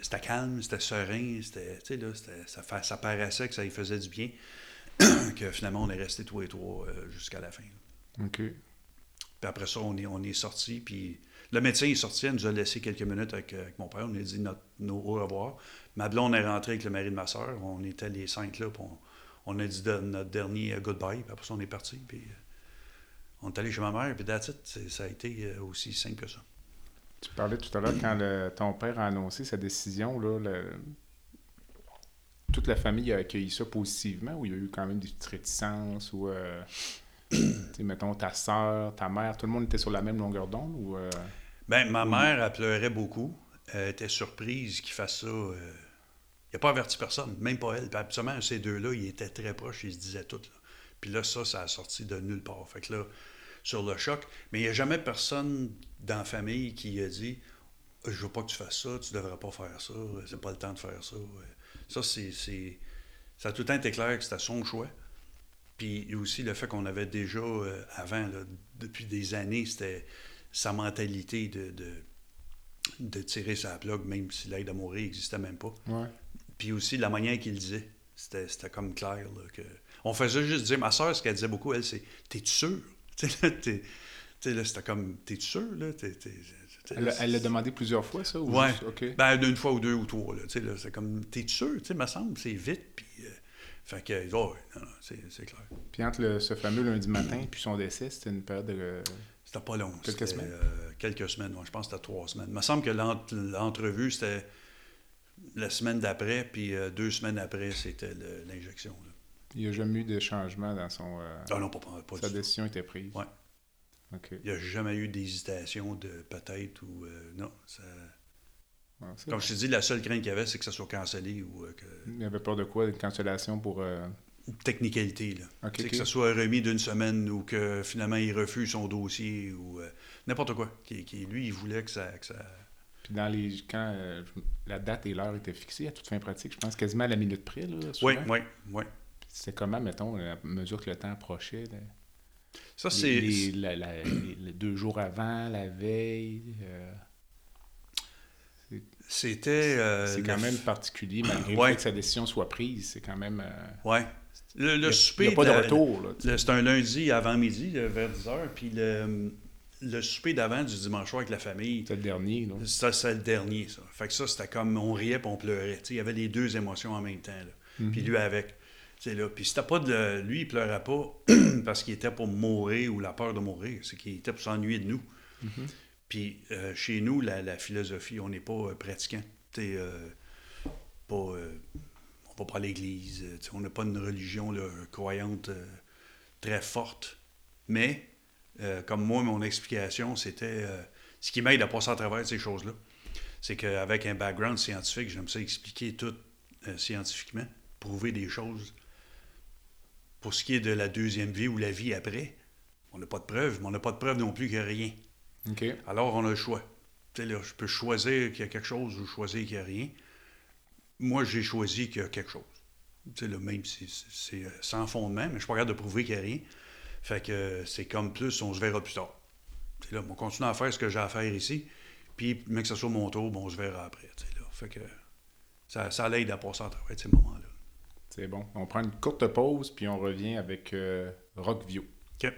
C'était calme, c'était serein, c'était, là, ça, ça paraissait que ça lui faisait du bien, que finalement, on est restés tous les trois euh, jusqu'à la fin.
OK. Puis
après ça, on est, on est sortis, puis le médecin est sorti, il nous a laissé quelques minutes avec, mon père, on a dit notre, nos au revoir. Ma blonde est rentrée avec le mari de ma soeur. On était les cinq là. on, a dit notre dernier euh, goodbye. Puis après ça, on est parti. Puis euh, on est allé chez ma mère. Puis that's Ça a été euh, aussi simple que ça.
Tu parlais tout à l'heure quand ton père a annoncé sa décision. Là, toute la famille a accueilli ça positivement ou il y a eu quand même des petites réticences ou mettons ta soeur, ta mère, tout le monde était sur la même longueur d'onde ou
ben ma mère a pleuré beaucoup. Elle était surprise qu'il fasse ça n'a pas averti personne, même pas elle. Puis absolument, ces deux-là, ils étaient très proches, ils se disaient tout. Puis là, ça, ça a sorti de nulle part. Fait que là, sur le choc, mais il n'y a jamais personne dans la famille qui a dit je veux pas que tu fasses ça, tu devrais pas faire ça, c'est pas le temps de faire ça. Ça, c'est. Ça a tout le temps été clair que c'était son choix. Puis aussi le fait qu'on avait déjà, euh, avant, depuis des années, c'était sa mentalité de, de, tirer sa plug, même si l'aide à mourir n'existait même pas. Puis aussi la manière qu'il disait. C'était comme clair. que... On faisait juste dire, ma soeur, ce qu'elle disait beaucoup, elle, c'est T'es-tu sûr? c'était comme T'es-tu sûr? Là?
elle l'a demandé plusieurs fois, ça?
Oui. Ben, d'une fois ou deux ou trois. C'est comme T'es sûr? Tu sais, me semble, c'est vite. Puis, euh, fait que, oh, c'est clair.
Puis entre ce fameux lundi matin puis son décès, c'était une période de.
C'était pas long. Quelques semaines? Euh, quelques semaines, je pense que c'était trois semaines. Il me semble que l'entrevue, c'était la semaine d'après, puis euh, deux semaines après, c'était l'injection.
Il n'y a jamais eu de changement dans son.
ah non, pas, pas,
Sa décision était prise.
Oui. Il n'y a jamais eu d'hésitation de peut-être ou euh, non. Ça... Comme je te dis, la seule crainte qu'il y avait, c'est que ça soit cancellé ou euh, que...
Il avait peur de quoi? Une cancellation pour... Euh...
Technicalité, là. Que ça soit remis d'une semaine ou que finalement il refuse son dossier ou euh, n'importe quoi. Qui, lui, il voulait que ça... Que ça...
Puis dans les... Quand la date et l'heure étaient fixées à toute fin pratique, je pense quasiment à la minute près, là,
Oui, oui, oui.
C'est comment, mettons, à mesure que le temps approchait...
Ça, c'est.
Les, deux jours avant, la veille. Euh,
C'était. Euh,
c'est quand même particulier, malgré que sa décision soit prise. C'est quand même.
Euh, ouais. Le, le souper.
Il n'y a pas de retour.
C'est un lundi avant-midi, vers 10h. Puis le, le souper d'avant du dimanche soir avec la famille.
C'était le dernier, non?
Ça, c'est le dernier, ça. Fait que ça, c'était comme on riait et on pleurait. il y avait les deux émotions en même temps. Là. Puis mhm. lui avec. Là. Puis c'était pas de. Lui, il pleurait pas parce qu'il était pour mourir ou la peur de mourir. C'est qu'il était pour s'ennuyer de nous. Mm-hmm. Puis euh, chez nous, la, philosophie, on n'est pas euh, pratiquant. Euh, pas, on va pas à l'église. on n'a pas une religion croyante très forte. Mais, comme moi, mon explication, c'était. ce qui m'aide à passer à travers ces choses-là, c'est qu'avec un background scientifique, j'aime ça expliquer tout scientifiquement, prouver des choses pour ce qui est de la deuxième vie ou la vie après, on n'a pas de preuves, mais on n'a pas de preuves non plus qu'il n'y a rien. Alors, on a le choix. Là, je peux choisir qu'il y a quelque chose ou choisir qu'il n'y a rien. Moi, j'ai choisi qu'il y a quelque chose. Là, même si c'est euh, sans fondement, mais je suis pas capable de prouver qu'il n'y a rien. Fait que c'est comme plus, on se verra plus tard. Là, on continue à faire ce que j'ai à faire ici, puis même que ce soit mon tour, bon, on se verra après. Là. Fait que ça, ça l'aide à passer à travers ces moments-là.
C'est bon. On prend une courte pause, puis on revient avec euh, Rockview.
OK.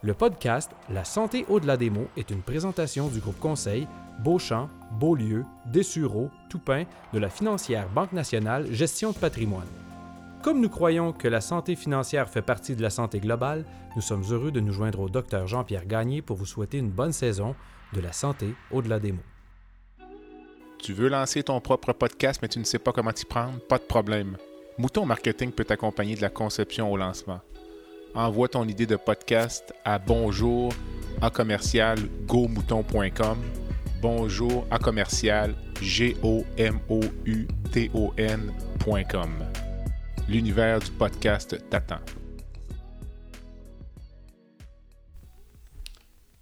Le podcast La santé au-delà des mots est une présentation du groupe conseil Beauchamp, Beaulieu, Dessureau, Toupin de la financière Banque nationale Gestion de patrimoine. Comme nous croyons que la santé financière fait partie de la santé globale, nous sommes heureux de nous joindre au docteur Jean-Pierre Gagné pour vous souhaiter une bonne saison de la santé au-delà des mots.
Tu veux lancer ton propre podcast, mais tu ne sais pas comment t'y prendre? Pas de problème. Mouton Marketing peut t'accompagner de la conception au lancement. Envoie ton idée de podcast à bonjour à commercial Bonjour à commercial g. L'univers du podcast t'attend.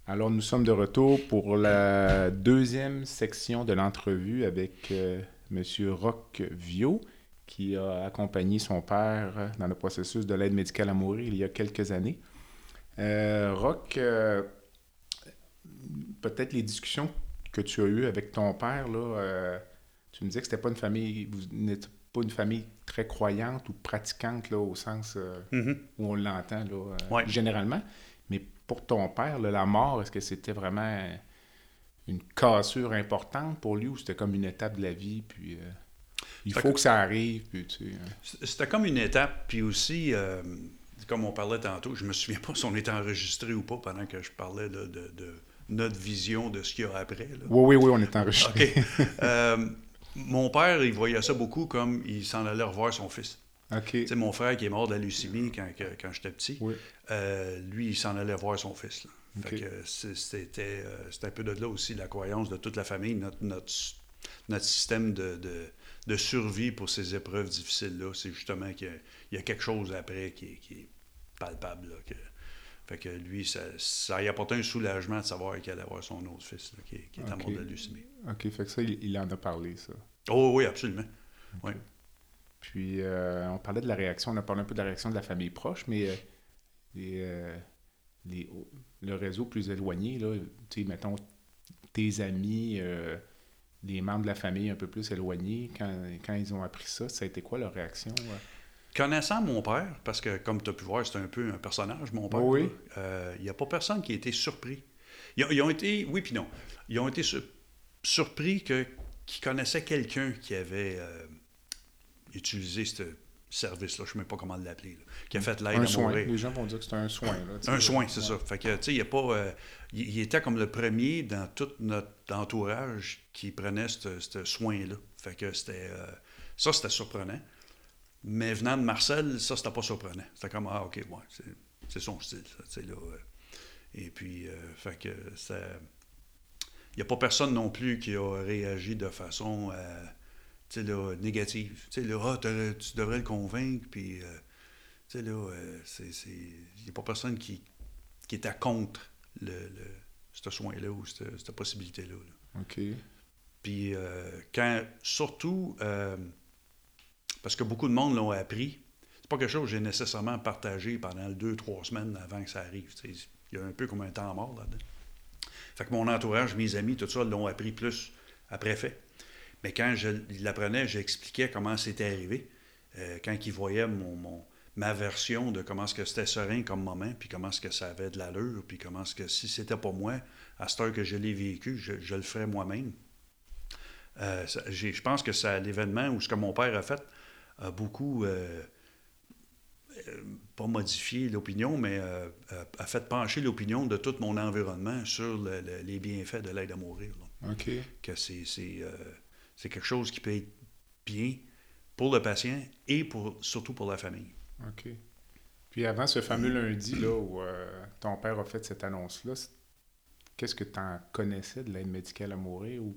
Alors, nous sommes de retour pour la deuxième section de l'entrevue avec euh, M. Roch Vio, qui a accompagné son père dans le processus de l'aide médicale à mourir il y a quelques années. Euh, Roch, euh, peut-être les discussions que tu as eues avec ton père, là, tu me disais que c'était pas une famille, vous n'êtes pas une famille très croyante ou pratiquante là, au sens mm-hmm. où on l'entend généralement pour ton père, la mort, est-ce que c'était vraiment une cassure importante pour lui ou c'était comme une étape de la vie, puis euh, il faut que... ça arrive, puis tu
sais... C'était comme une étape, puis aussi, euh, comme on parlait tantôt, je me souviens pas si on était enregistré ou pas pendant que je parlais de, notre vision de ce qu'il y a après.
Oui, oui, oui, on est enregistré.
Euh, mon père, il voyait ça beaucoup comme il s'en allait revoir son fils.
C'est
mon frère qui est mort de la leucémie quand, quand j'étais petit, euh, lui, il s'en allait voir son fils. c'était, euh, c'était un peu de là aussi la croyance de toute la famille, notre, notre, notre système de, de, survie pour ces épreuves difficiles-là. C'est justement qu'il y, a, quelque chose après qui est, qui est palpable. que Fait que lui, ça, ça y apporté un soulagement de savoir qu'il allait avoir son autre fils là, qui, qui est
Ok.
mort de leucémie.
OK, fait que ça, il, il en a parlé, ça.
Oh oui, absolument. Oui.
Puis, euh, on parlait de la réaction, on a parlé un peu de la réaction de la famille proche, mais euh, les, euh, les- le réseau plus éloigné, là, tu sais, mettons, tes amis, les membres de la famille un peu plus éloignés, quand, quand ils ont appris ça, ça a été quoi leur réaction?
Connaissant mon père, parce que comme tu as pu voir, c'est un peu un personnage, mon père.
Oui.
Il n'y a pas personne qui a été surpris. Ils ont, ils ont été, oui puis non, ils ont été sur- surpris que, qu'ils connaissaient quelqu'un qui avait utilisé ce service-là, je ne sais même pas comment l'appeler, qui a fait l'aide à
soin.
mourir.
Les gens vont dire que c'est un soin. Là.
Un soin, c'est
Ouais.
ça. Fait que, tu sais, il y a pas. euh, il, était comme le premier dans tout notre entourage qui prenait ce soin-là. Fait que c'était. euh, ça, c'était surprenant. Mais venant de Marcel, ça, c'était pas surprenant. C'était comme, ah, OK, ouais, c'est, son style, ça, tu sais, là. euh. Et puis, euh, fait que ça. Il n'y a pas personne non plus qui a réagi de façon tu sais, là, négative. Tu sais, là, ah, tu devrais le convaincre, puis. euh, tu sais, là, euh, c'est. c'est- Il n'y a pas personne qui, qui était contre le, le- ce soin-là ou cette, cette possibilité-là. là.
OK.
Puis, euh, quand. Surtout. parce que beaucoup de monde l'ont appris. C'est pas quelque chose que j'ai nécessairement partagé pendant deux, trois semaines avant que ça arrive. Il y a un peu comme un temps mort là-dedans. Fait que mon entourage, mes amis, tout ça, l'ont appris plus après fait. Mais quand je l'apprenais, j'expliquais comment c'était arrivé. Euh, quand ils voyaient mon, mon- ma version de comment est-ce que c'était serein comme moment, puis comment est-ce que ça avait de l'allure, puis comment est-ce que si c'était pas moi, à cette heure que je l'ai vécu, je, je le ferais moi-même. Euh, je pense que c'est l'événement où ce que mon père a fait a beaucoup, euh, pas modifié l'opinion, mais euh, a, fait pencher l'opinion de tout mon environnement sur le- le- les bienfaits de l'aide à mourir. là.
OK.
Que c'est c'est, c'est quelque chose qui peut être bien pour le patient et pour, surtout pour la famille.
OK. Puis avant ce fameux lundi là, où euh, ton père a fait cette annonce-là, qu'est-ce que tu en connaissais de l'aide médicale à mourir? Ou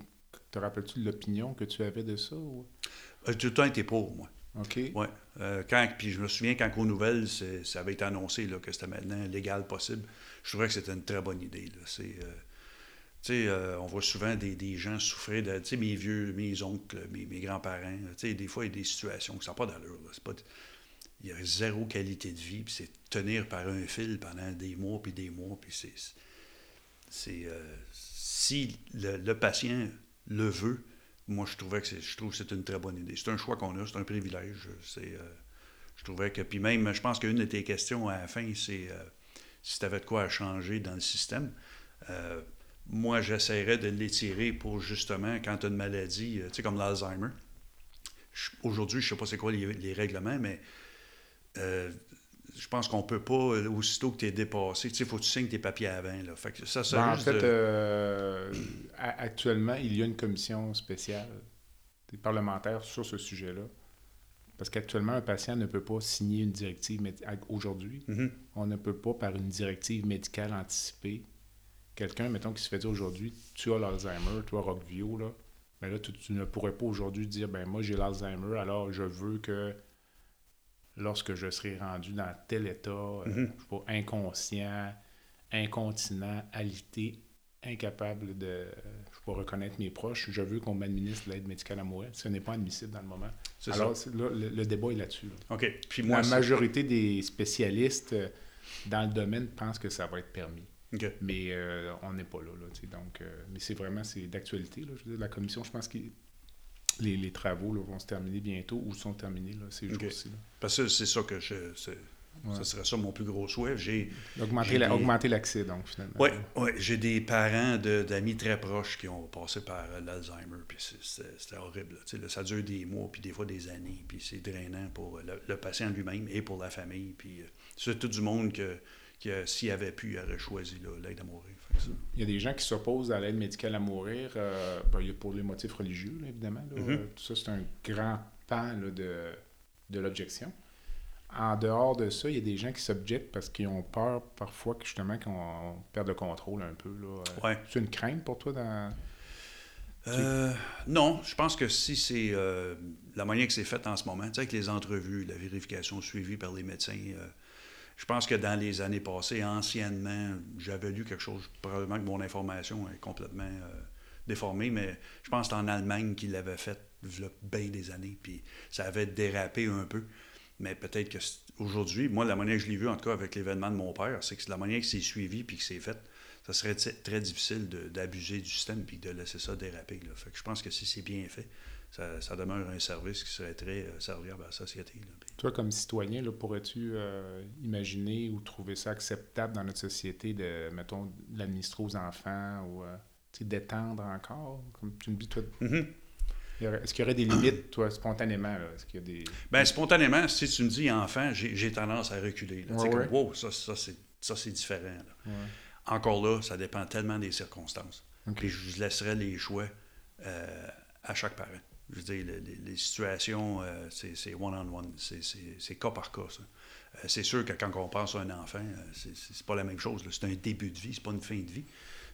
te rappelles-tu de l'opinion que tu avais de ça? Ou...
Euh, tout le temps été pour, moi.
OK.
Ouais. Euh, quand, puis je me souviens quand aux nouvelles, ça avait été annoncé là, que c'était maintenant légal possible. Je trouvais que c'était une très bonne idée. C'est, euh, on voit souvent des, des gens souffrir de, mes vieux, mes oncles, mes, mes grands-parents. des fois, il y a des situations que ça n'a pas d'allure. il y a zéro qualité de vie, puis c'est tenir par un fil pendant des mois puis des mois, puis c'est, c'est, euh, si le, patient le veut, moi, je trouvais que je trouve que c'est une très bonne idée. C'est un choix qu'on a, c'est un privilège. C'est, euh, je trouvais que, puis même, je pense qu'une de tes questions à la fin, c'est euh, si tu avais de quoi à changer dans le système. Moi, j'essaierais de l'étirer pour justement, quand tu as une maladie, euh, tu sais, comme l'Alzheimer. Aujourd'hui, je sais pas c'est quoi les, les règlements, mais euh, je pense qu'on peut pas, euh, aussitôt que tu es dépassé, tu sais, il faut que tu signes tes papiers avant. Là. Fait que ça, ça
Ben, en fait,
de-
euh, actuellement, il y a une commission spéciale des parlementaires sur ce sujet-là. Parce qu'actuellement, un patient ne peut pas signer une directive aujourd'hui.
Mhm.
On ne peut pas, par une directive médicale anticipée, quelqu'un, mettons, qui se fait dire aujourd'hui, tu as l'Alzheimer, tu as Rockview, là, ben là, tu, tu ne pourrais pas aujourd'hui dire, ben moi, j'ai l'Alzheimer, alors je veux que lorsque je serai rendu dans tel état, euh,
Mhm.
je sais pas, inconscient, incontinent, alité, incapable de euh, je sais pas, reconnaître mes proches, je veux qu'on m'administre l'aide médicale à mourir. Ce n'est pas admissible dans le moment. Alors,
ça.
c'est- là, le, le débat est là-dessus. là.
OK. Puis moi,
La majorité des spécialistes euh, dans le domaine pensent que ça va être permis. Mais euh, on n'est pas là. là donc, euh, mais c'est vraiment c'est d'actualité. là. Je veux dire, la commission, je pense que les, les travaux là, vont se terminer bientôt ou sont terminés là, ces jours-ci.
Parce que c'est ça que je.
Ouais.
Ça serait ça mon plus gros souhait. J'ai.
Augmenter, la-
des-
l'accès, donc, finalement.
Ouais, ouais, j'ai des parents de- d'amis très proches qui ont passé par l'Alzheimer, puis c'est- c'était horrible. là. Ça dure des mois, puis des fois des années, puis c'est drainant pour le, le patient lui-même et pour la famille. Puis euh, c'est tout du monde que, qui, euh, s'il avait pu, il aurait choisi l'aide à mourir. Que
Il y a des gens qui s'opposent à l'aide médicale à mourir. euh, ben, pour les motifs religieux, là, évidemment. là.
Mhm.
Euh, tout ça, c'est un grand pan là, de, de l'objection. En dehors de ça, il y a des gens qui s'objectent parce qu'ils ont peur parfois que justement qu'on perde le contrôle un peu. Euh,
Ouais.
C'est une crainte pour toi dans.
Euh, non, je pense que si c'est euh, la manière que c'est fait en ce moment, tu sais, avec les entrevues, la vérification suivie par les médecins, euh, je pense que dans les années passées, anciennement, j'avais lu quelque chose, probablement que mon information est complètement euh, déformée, mais je pense que en Allemagne qu'il l'avait fait il y a bien des années, puis ça avait dérapé un peu. Mais peut-être que aujourd'hui, moi, la manière que je l'ai vu, en tout cas avec l'événement de mon père, c'est que la manière que c'est suivi puis que c'est fait, ça serait très difficile d'abuser du système puis de laisser ça déraper. Fait que je pense que si c'est bien fait, ça, demeure un service qui serait très euh, serviable à la société.
Toi, comme citoyen, pourrais-tu euh, imaginer ou trouver ça acceptable dans notre société de, mettons, l'administrer aux enfants ou euh, d'étendre encore? Comme tu me dis, toi, mm-hmm. Est-ce qu'il y aurait des limites, toi, spontanément? Est-ce qu'il y a des...
Bien, spontanément, si tu me dis enfant, j'ai tendance à reculer. Là. comme, wow, ça, ça c'est différent. Encore là, ça dépend tellement des circonstances. Puis je laisserai les choix à chaque parent. Je veux dire, les, situations, euh, c'est one-on-one, c'est cas par cas. Euh, c'est sûr que quand on pense à un enfant, euh, c'est pas la même chose. C'est un début de vie, c'est pas une fin de vie.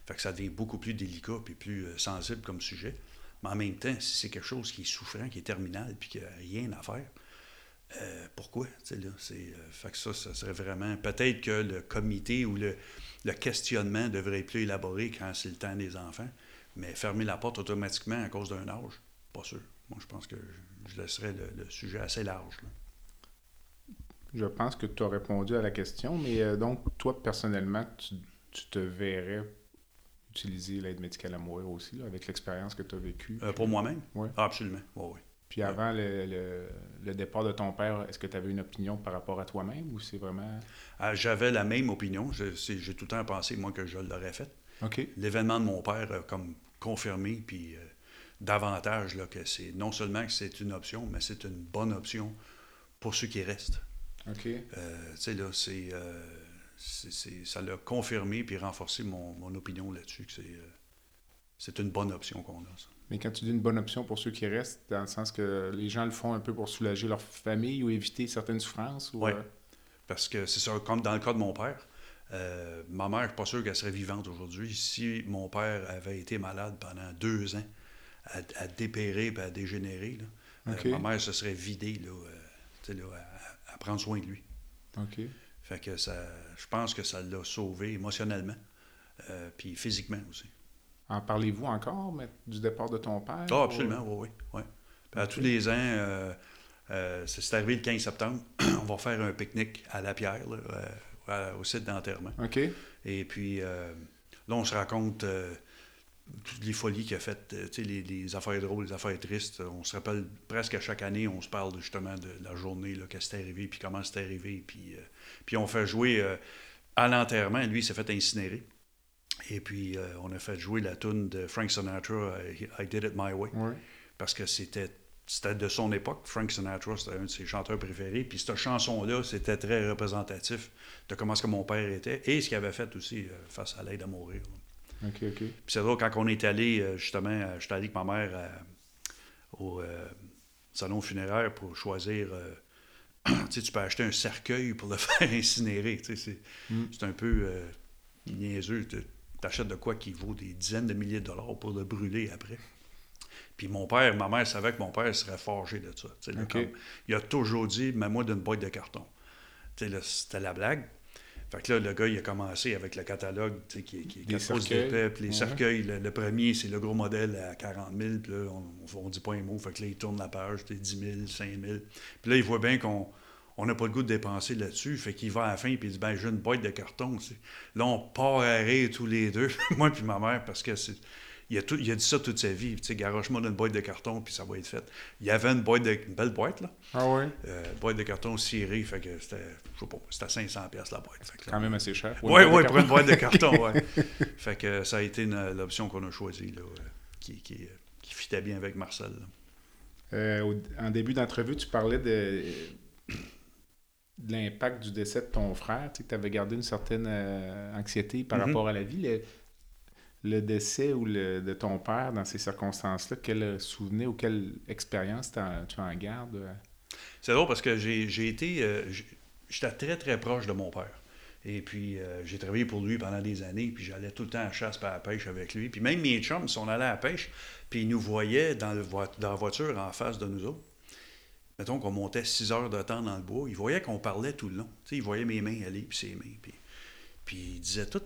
Fait que ça devient beaucoup plus délicat et plus sensible comme sujet. Mais en même temps, si c'est quelque chose qui est souffrant, qui est terminal, puis qu'il n'y a rien à faire, pourquoi? Fait que ça, ça serait vraiment. Peut-être que le comité ou le, le questionnement devrait être plus élaboré quand c'est le temps des enfants, mais fermer la porte automatiquement à cause d'un âge, pas sûr. Moi, je pense que je laisserais le, sujet assez large.
Je pense que tu as répondu à la question, mais euh, donc, toi, personnellement, tu, te verrais utiliser l'aide médicale à mourir aussi, avec l'expérience que tu as vécue?
Euh, pour moi-même? Oui. Ah, absolument. oui.
Puis avant le, départ de ton père, est-ce que tu avais une opinion par rapport à toi-même ou c'est vraiment...
Ah, j'avais la même opinion. J'ai tout le temps pensé, moi, que je l'aurais fait.
OK.
L'événement de mon père a comme confirmé, puis... Euh, davantage là, que c'est non seulement que c'est une option, mais c'est une bonne option pour ceux qui restent.
OK.
Euh, tu sais, là, c'est, euh, ça l'a confirmé puis renforcé mon, mon opinion là-dessus que c'est, euh, c'est une bonne option qu'on a. Ça.
Mais quand tu dis une bonne option pour ceux qui restent, dans le sens que les gens le font un peu pour soulager leur famille ou éviter certaines souffrances?
Oui. Parce que c'est ça, comme dans le cas de mon père. ma mère, je suis pas sûr qu'elle serait vivante aujourd'hui. Si mon père avait été malade pendant deux ans, à, dépérer et à dégénérer. Là. Euh, ma mère se serait vidée là, euh, à, prendre soin de lui.
OK.
Fait que ça, je pense que ça l'a sauvé émotionnellement, euh, puis physiquement aussi.
En parlez-vous encore mais, du départ de ton père?
Ah, absolument, oui, oui. À tous les ans, c'est arrivé le 15 septembre, on va faire un pique-nique à la pierre, au site d'enterrement.
OK.
Et puis, là, on se raconte toutes les folies qu'il a faites, euh, les, les, affaires drôles, les affaires tristes. On se rappelle presque à chaque année, on se parle justement de la journée, là, qu'est-ce qui est arrivé, puis comment c'est arrivé. Puis, euh, puis on fait jouer euh, à l'enterrement, lui, il s'est fait incinérer. Et puis on a fait jouer la tune de Frank Sinatra, I, Did It My Way, parce que c'était c'était de son époque. Frank Sinatra, c'était un de ses chanteurs préférés. Puis cette chanson-là, c'était très représentatif de comment ce que mon père était et ce qu'il avait fait aussi face à l'aide à mourir.
OK, OK. Puis
c'est drôle, quand on est allé, euh, justement, euh, j'étais allé avec ma mère euh, au salon funéraire pour choisir. tu sais, tu peux acheter un cercueil pour le faire incinérer. Tu sais, mm. c'est un peu niaiseux. Tu achètes de quoi qui vaut des dizaines de milliers de dollars pour le brûler après. Puis mon père, ma mère savait que mon père serait forgé de ça. il a toujours dit, mets-moi d'une boîte de carton. C'était la blague. Fait que là, le gars, il a commencé avec le catalogue qui, qui, qui
pouces d'épais.
Puis les cercueils, le, premier, c'est le gros modèle à 40 000. Puis là, on ne dit pas un mot. Fait que là, il tourne la page, c'est 10 000, 5 000. Puis là, il voit bien qu'on on n'a pas le goût de dépenser là-dessus. Fait qu'il va à la fin et il dit Ben, j'ai une boîte de carton. Là, on part à rire tous les deux, moi puis ma mère, parce que c'est il a, tout, il a dit ça toute sa vie. Tu sais, garoche-moi dans une boîte de carton, puis ça va être fait. Il y avait une boîte de, une belle boîte, là.
Ah oui?
Euh, boîte de carton cirée, fait que c'était, je sais pas, c'était 500$ la boîte.
C'est quand même assez cher.
Oui, oui, pour une boîte de carton, oui. fait que ça a été l'option qu'on a choisie, là, euh, qui, qui, qui fitait bien avec Marcel.
Euh, en début d'entrevue, tu parlais de, de l'impact du décès de ton frère, tu sais, que tu avais gardé une certaine anxiété par mm-hmm. rapport à la vie le décès ou le, de ton père dans ces circonstances-là, quel souvenir ou quelle expérience tu en gardes?
C'est drôle parce que j'ai été. Euh, j'étais très, très proche de mon père. Et puis, euh, j'ai travaillé pour lui pendant des années, puis j'allais tout le temps à chasse à la pêche avec lui. Puis même mes chums, si on allait à la pêche, puis ils nous voyaient dans, le la voiture en face de nous autres. mettons qu'on montait six heures de temps dans le bois, il voyait qu'on parlait tout le long. Tu sais, il voyait mes mains aller, puis ses mains. Puis, puis il disait tout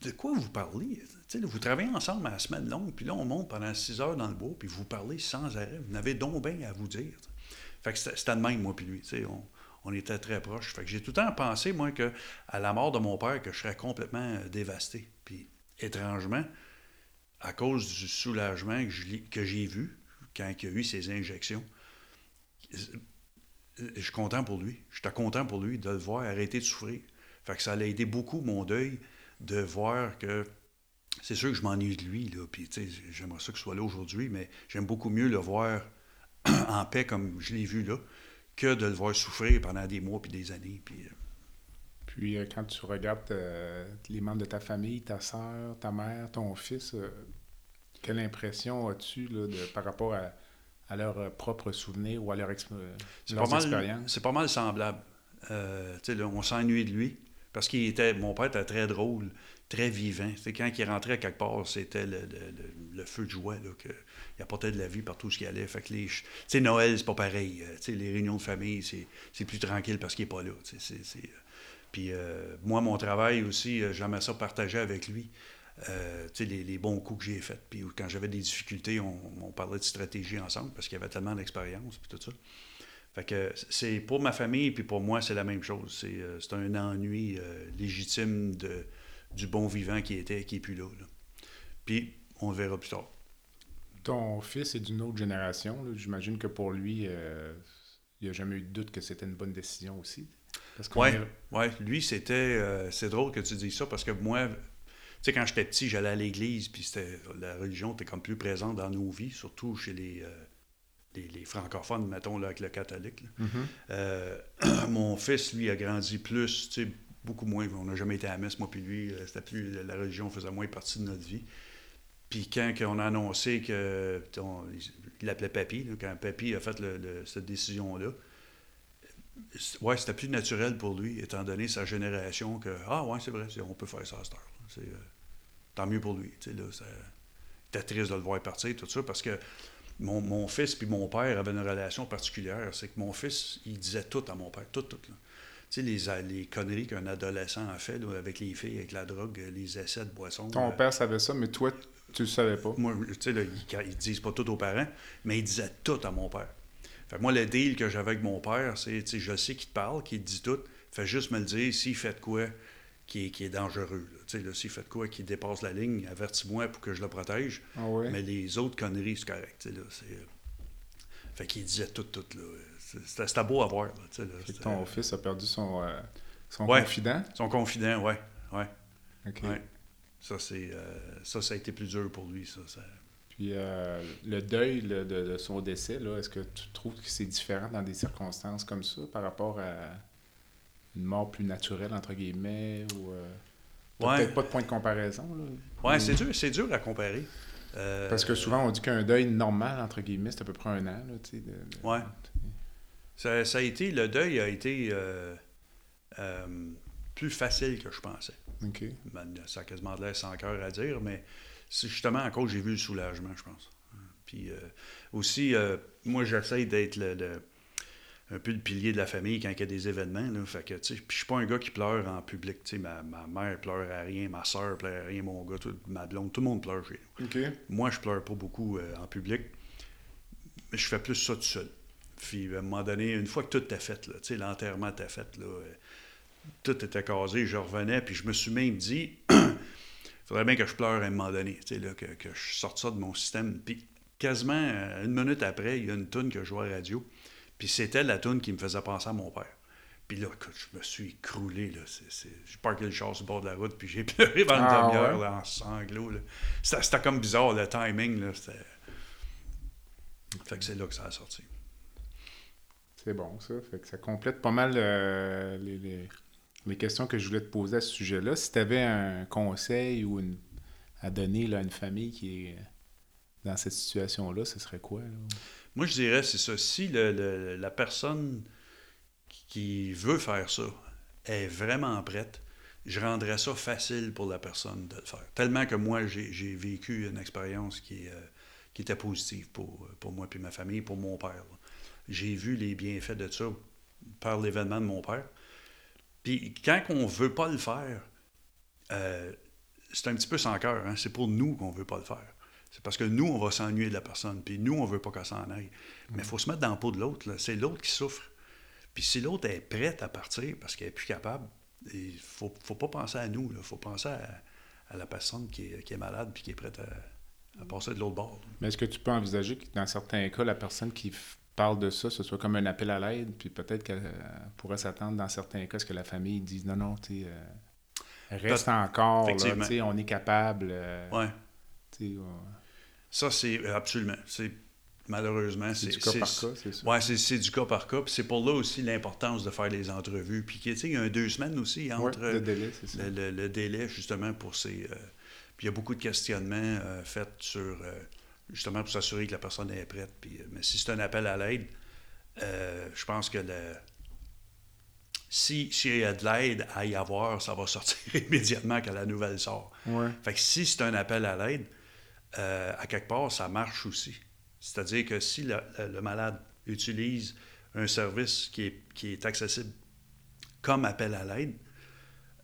de quoi vous parlez? Vous travaillez ensemble à la semaine longue, puis là, on monte pendant six heures dans le bois, puis vous parlez sans arrêt. Vous n'avez donc bien à vous dire. Fait que c'était de même, moi, puis lui. On, était très proches. Fait que j'ai tout le temps pensé, moi, que à la mort de mon père, que je serais complètement euh, dévasté. Puis, étrangement, à cause du soulagement que j'ai vu quand il a eu ses injections, je suis content pour lui. J'étais content pour lui de le voir arrêter de souffrir. Fait que ça a aidé beaucoup mon deuil de voir que c'est sûr que je m'ennuie de lui, là, puis j'aimerais ça qu'il soit là aujourd'hui, mais j'aime beaucoup mieux le voir en paix comme je l'ai vu là, que de le voir souffrir pendant des mois puis des années. Puis, euh.
puis euh, quand tu regardes euh, les membres de ta famille, ta soeur, ta mère, ton fils, quelle impression as-tu par rapport à, à leurs propres souvenirs ou à leur expérience?
C'est pas mal semblable. on s'ennuie de lui parce qu'il était, mon père était très drôle, très vivant. C'est quand il rentrait quelque part, c'était le, feu de joie, là, il apportait de la vie partout ce qu'il allait. Fait que les, Noël, c'est pas pareil. Euh, les réunions de famille, c'est, plus tranquille parce qu'il n'est pas là. Euh. puis euh, moi, mon travail aussi, j'aimais ça partager avec lui. les, les, bons coups que j'ai faits. Puis quand j'avais des difficultés, on, on, parlait de stratégie ensemble parce qu'il y avait tellement d'expérience puis tout ça. Fait que c'est pour ma famille puis pour moi, c'est la même chose. C'est, euh, un ennui euh, légitime de, du bon vivant qui était, qui n'est plus là, Puis on le verra plus tard.
Ton fils est d'une autre génération. J'imagine que pour lui, euh, il n'y a jamais eu de doute que c'était une bonne décision aussi.
Oui, ouais. lui, c'était. c'est drôle que tu dises ça parce que moi, tu sais, quand j'étais petit, j'allais à l'église, puis la religion était comme plus présente dans nos vies, surtout chez les, les, francophones, mettons, là, avec le catholique. Mm-hmm. Euh, mon fils, lui, a grandi plus, tu sais, beaucoup moins. On n'a jamais été à messe, moi puis lui. Euh, c'était plus, la religion faisait moins partie de notre vie. Puis quand on a annoncé que il l'appelait Papy, quand Papy a fait cette décision-là, ouais, c'était plus naturel pour lui, étant donné sa génération, que Ah ouais, c'est vrai, on peut faire ça à cette heure. C'est, euh, tant mieux pour lui. Tu sais, là, c'était triste de le voir partir, tout ça, parce que mon, mon, fils puis mon père avaient une relation particulière. C'est que mon fils, il disait tout à mon père, tout, tout. Tu sais, les, les conneries qu'un adolescent a fait avec les filles, avec la drogue, les essais de boisson.
Ton euh, père savait ça, mais toi, tu le savais pas.
Moi, tu sais, ils, ne disent pas tout aux parents, mais ils disaient tout à mon père. Fait moi, le deal que j'avais avec mon père, c'est, tu sais, je sais qu'il te parle, qu'il te dit tout. Fais juste me le dire, s'il fait de quoi, qui est, qui est dangereux. Tu sais, s'il fait de quoi qui dépasse la ligne, avertis-moi pour que je le protège.
Ah
Mais les autres conneries, c'est correct. Là. Euh, fait qu'il disait tout, tout. Là. C'était, beau à voir. Là,
là ton fils a perdu son, euh, son confident?
Son confident, oui. Ouais. Ouais. Ça, c'est, euh, ça, ça a été plus dur pour lui. Ça,
Puis le deuil de, de, son décès, là, est-ce que tu trouves que c'est différent dans des circonstances comme ça par rapport à une mort plus naturelle, entre guillemets, ou... Euh, peut-être pas de point de comparaison.
Là. Ouais, c'est dur, c'est dur à comparer.
Euh, Parce que souvent, on dit qu'un deuil normal, entre guillemets, c'est à peu près un an. Là,
de, Ouais. Ça, ça, a été, le deuil a été euh, plus facile que je pensais.
OK.
Ben, ça a quasiment de l'air sans cœur à dire, mais c'est justement à cause j'ai vu le soulagement, je pense. Puis aussi, moi, j'essaie d'être le un peu le pilier de la famille quand il y a des événements. Là. Fait que, je suis pas un gars qui pleure en public. Ma, ma mère pleure à rien, ma soeur pleure à rien, mon gars, ma blonde, tout le monde pleure chez
nous.
Moi, je pleure pas beaucoup euh, en public. Mais je fais plus ça tout seul. Puis à un moment donné, une fois que tout était fait, l'enterrement était fait, là, euh, tout était casé, je revenais, puis je me suis même dit, il faudrait bien que je pleure à un moment donné, là, que, que je sorte ça de mon système. Puis quasiment euh, une minute après, il y a une toune que je joue à la radio. Puis c'était la toune qui me faisait penser à mon père. Puis là, écoute, je me suis écroulé. Là. J'ai parqué le char sur le bord de la route, puis j'ai pleuré pendant une ah, demi-heure en sanglots. C'était comme bizarre, le timing. Là, fait que c'est là que ça a sorti.
C'est bon, ça. Fait que ça complète pas mal euh, les, les, questions que je voulais te poser à ce sujet-là. Si tu avais un conseil ou une, à donner là, à une famille qui est dans cette situation-là, ce serait quoi? Là?
Moi, je dirais, c'est ça. Si la personne qui veut faire ça est vraiment prête, je rendrais ça facile pour la personne de le faire. Tellement que moi, j'ai vécu une expérience qui, euh, était positive pour, moi et ma famille, pour mon père. j'ai vu les bienfaits de ça par l'événement de mon père. Puis quand on veut pas le faire, euh, c'est un petit peu sans cœur. Hein? C'est pour nous qu'on veut pas le faire. C'est parce que nous, on va s'ennuyer de la personne, puis nous, on veut pas qu'elle s'en aille. Mais il faut se mettre dans le pot de l'autre. C'est l'autre qui souffre. Puis si l'autre est prête à partir parce qu'elle n'est plus capable, il faut, faut pas penser à nous. Il faut penser à, la personne qui est, qui est, malade puis qui est prête à, passer de l'autre bord.
Mais est-ce que tu peux envisager que dans certains cas, la personne qui parle de ça, ce soit comme un appel à l'aide, puis peut-être qu'elle pourrait s'attendre dans certains cas à ce que la famille dise non, non, tu sais, euh, reste encore, là, on est capable. Euh,
ouais. Ça, c'est absolument. C'est malheureusement.
C'est du cas par cas, c'est ça?
Oui, c'est du cas par cas. Puis c'est pour là aussi l'importance de faire les entrevues. Puis, tu sais, il y a un deux semaines aussi entre
le, délai, ça.
Le, délai, justement, pour ces. Euh, puis il y a beaucoup de questionnements euh, faits sur. Euh, justement, pour s'assurer que la personne est prête. Puis, mais si c'est un appel à l'aide, je pense que le. Si, s'il y a de l'aide à y avoir, ça va sortir immédiatement quand la nouvelle sort.
Ouais.
Fait que si c'est un appel à l'aide, à quelque part, ça marche aussi. C'est-à-dire que si le, malade utilise un service qui est, qui est accessible comme appel à l'aide,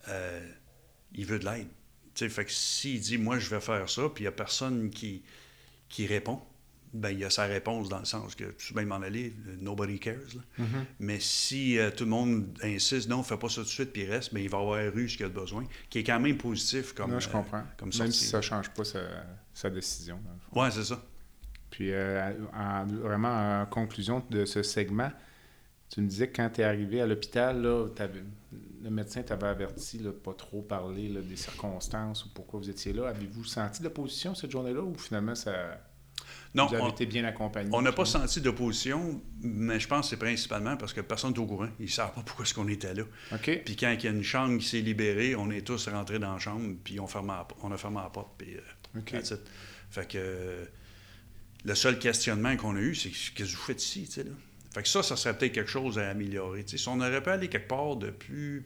euh, il veut de l'aide. Fait que s'il dit, moi, je vais faire ça, puis il n'y a personne qui, qui répond, ben, il y a sa réponse dans le sens que tu peux m'en aller, nobody cares.
Mm-hmm.
Mais si euh, tout le monde insiste, non, fais pas ça tout de suite, puis reste, mais il va avoir eu ce qu'il a besoin, qui est quand même positif comme.
Non, je comprends. comme Même si ça ne change pas sa, sa décision.
Oui, c'est ça.
Puis, euh, vraiment, en conclusion de ce segment, tu me disais que quand tu es arrivé à l'hôpital, le médecin t'avait averti de ne pas trop parler des circonstances ou pourquoi vous étiez là. Avez-vous senti d'opposition cette journée-là ou finalement ça.
Non,
vous avez été bien accompagné?
On n'a pas senti d'opposition, mais je pense que c'est principalement parce que personne n'est au courant. Ils ne savent pas pourquoi est-ce qu'on était là. Puis quand il y a une chambre qui s'est libérée, on est tous rentrés dans la chambre, puis on, ferme on a fermé la porte, puis euh, Fait que le seul questionnement qu'on a eu, c'est qu'est-ce que vous faites ici, tu Fait que ça, ça serait peut-être quelque chose à améliorer. Si on aurait pu aller quelque part de plus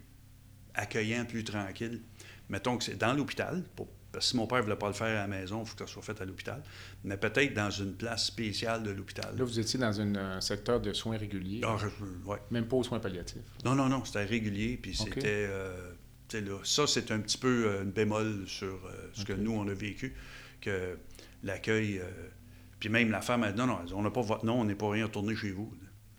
accueillant, plus tranquille, mettons que c'est dans l'hôpital, parce que si mon père ne voulait pas le faire à la maison, il faut que ça soit fait à l'hôpital, mais peut-être dans une place spéciale de l'hôpital.
Là, vous étiez dans un secteur de soins réguliers.
Ah, ouais.
Même pas aux soins palliatifs.
Non, non, non, c'était régulier, puis c'était... Euh, là, ça, c'est un petit peu euh, une bémol sur euh, ce que nous, on a vécu, que l'accueil puis même la femme a dit non, non, on n'a pas votre nom, on n'est pas rien retourné chez vous.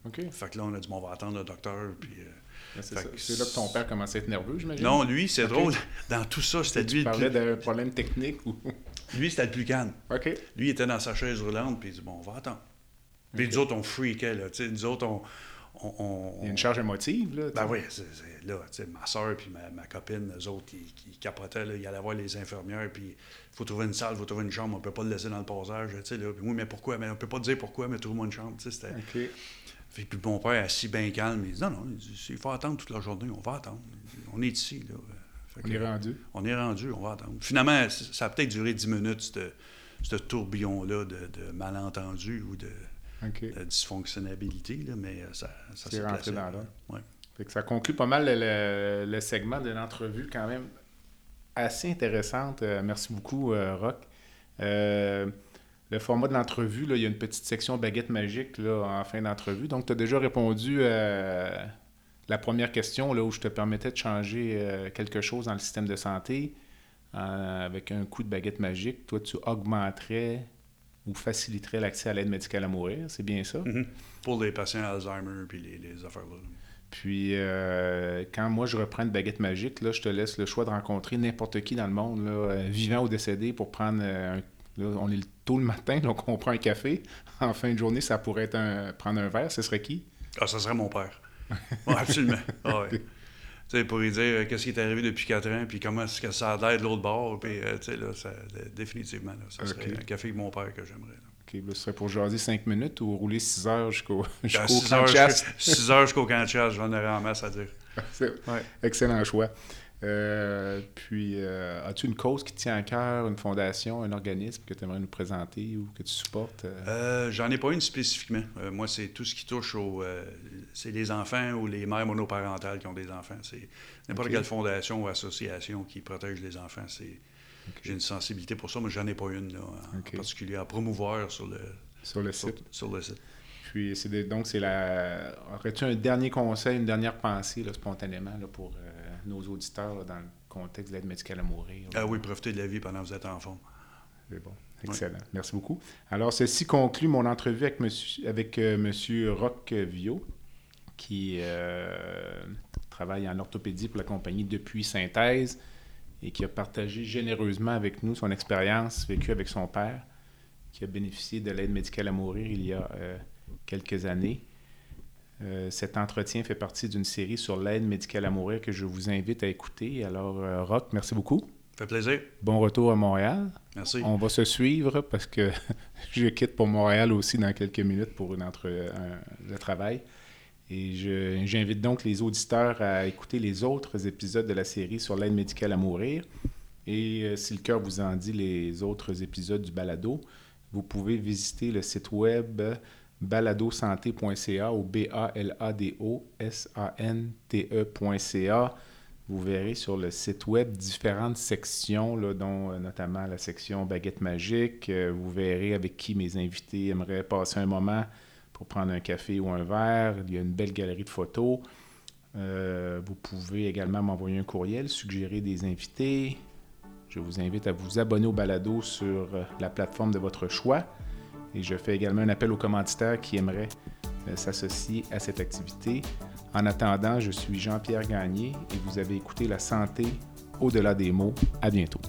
OK.
Fait que là, on a dit bon, on va attendre le docteur. Puis,
euh, c'est, là que ton père commençait à être nerveux, j'imagine.
Non, lui, c'est drôle. Dans tout ça, c'était lui.
Tu parlais d'un problème technique ou?
lui, c'était le plus calme.
OK.
Lui, il était dans sa chaise roulante, puis il dit bon, on va attendre. Puis nous autres, on freakait, là. Tu sais, nous autres, on,
il y a une charge émotive, là.
Ben oui, c'est, là, tu sais, ma soeur puis ma, ma, copine, eux autres, qui, qui capotaient, là, ils allaient voir les infirmières, puis il faut trouver une salle, il faut trouver une chambre, on peut pas le laisser dans le passage, tu sais, là. oui, mais pourquoi? Mais on peut pas dire pourquoi, mais trouve-moi une chambre, tu sais, c'était...
OK.
Puis mon père, assis bien calme, il dit, non, non, il, faut attendre toute la journée, on va attendre. On est ici, là.
on est rendu.
On est rendu, on va attendre. Finalement, ça a peut-être duré 10 minutes, ce tourbillon-là de, de malentendus ou de
la
dysfonctionnalité, là, mais euh, ça, ça
s'est rentré dans
là. Ouais.
ça conclut pas mal le, segment de l'entrevue, quand même assez intéressante. Euh, merci beaucoup, euh, Rock. le format de l'entrevue, il y a une petite section baguette magique là, en fin d'entrevue. Donc, tu as déjà répondu à la première question là, où je te permettais de changer quelque chose dans le système de santé. avec un coup de baguette magique, toi, tu augmenterais ou faciliterait l'accès à l'aide médicale à mourir, c'est bien ça?
Mm-hmm. Pour les patients Alzheimer puis les, affaires-là.
Puis, euh, quand moi je reprends une baguette magique, là, je te laisse le choix de rencontrer n'importe qui dans le monde, là, euh, vivant ou décédé, pour prendre euh, un. Là, on est tôt le matin, donc on prend un café. En fin de journée, ça pourrait être un, prendre un verre. Ce serait qui?
Ah, ça serait mon père. absolument. Ah, ouais sais, pour lui dire euh, qu'est-ce qui est arrivé depuis quatre ans, puis comment est-ce que ça a l'air de l'autre bord. Puis, euh, tu sais, là, ça, définitivement, là, ça serait un café avec mon père que j'aimerais.
OK, ce serait pour jaser cinq minutes ou rouler six heures jusqu'au
ben, jusqu'au camp de chasse? Six heures jusqu'au camp de chasse, j'en aurais en masse à dire.
ouais. Excellent choix. Euh, puis, euh, as-tu une cause qui te tient à cœur, une fondation, un organisme que tu aimerais nous présenter ou que tu supportes?
Euh? J'en ai pas une spécifiquement. moi, c'est tout ce qui touche aux... c'est les enfants ou les mères monoparentales qui ont des enfants. C'est n'importe quelle fondation ou association qui protège les enfants. C'est, J'ai une sensibilité pour ça, mais j'en ai pas une là, en particulier à promouvoir sur le,
sur le site.
Sur, le site.
puis, c'est donc, c'est la. Aurais-tu un dernier conseil, une dernière pensée, là, spontanément, là, pour nos auditeurs, dans le contexte de l'aide médicale à mourir?
Ah oui, profitez de la vie pendant que vous êtes en forme.
C'est bon. Excellent. Merci beaucoup. Alors, ceci conclut mon entrevue avec monsieur, avec, euh, monsieur Roch Vio, qui euh, travaille en orthopédie pour la compagnie depuis synthèse et qui a partagé généreusement avec nous son expérience vécue avec son père, qui a bénéficié de l'aide médicale à mourir il y a euh, quelques années. Euh, cet entretien fait partie d'une série sur l'aide médicale à mourir que je vous invite à écouter. Alors, euh, Rock, merci beaucoup.
Ça fait plaisir.
Bon retour à Montréal.
Merci.
On va se suivre parce que je quitte pour Montréal aussi dans quelques minutes pour une entre, un, le travail. Et j'invite donc les auditeurs à écouter les autres épisodes de la série sur l'aide médicale à mourir. Et euh, si le cœur vous en dit, les autres épisodes du balado, vous pouvez visiter le site web baladosanté.ca ou B-A-L-A-D-O-S-A-N-T-E.ca. Vous verrez sur le site web différentes sections, dont euh, notamment la section baguette magique. Euh, vous verrez avec qui mes invités aimeraient passer un moment pour prendre un café ou un verre. Il y a une belle galerie de photos. Euh, vous pouvez également m'envoyer un courriel, suggérer des invités. Je vous invite à vous abonner au balado sur la plateforme de votre choix. Et je fais également un appel aux commanditaires qui aimeraient euh, s'associer à cette activité. En attendant, je suis Jean-Pierre Gagné et vous avez écouté La santé au-delà des mots. À bientôt.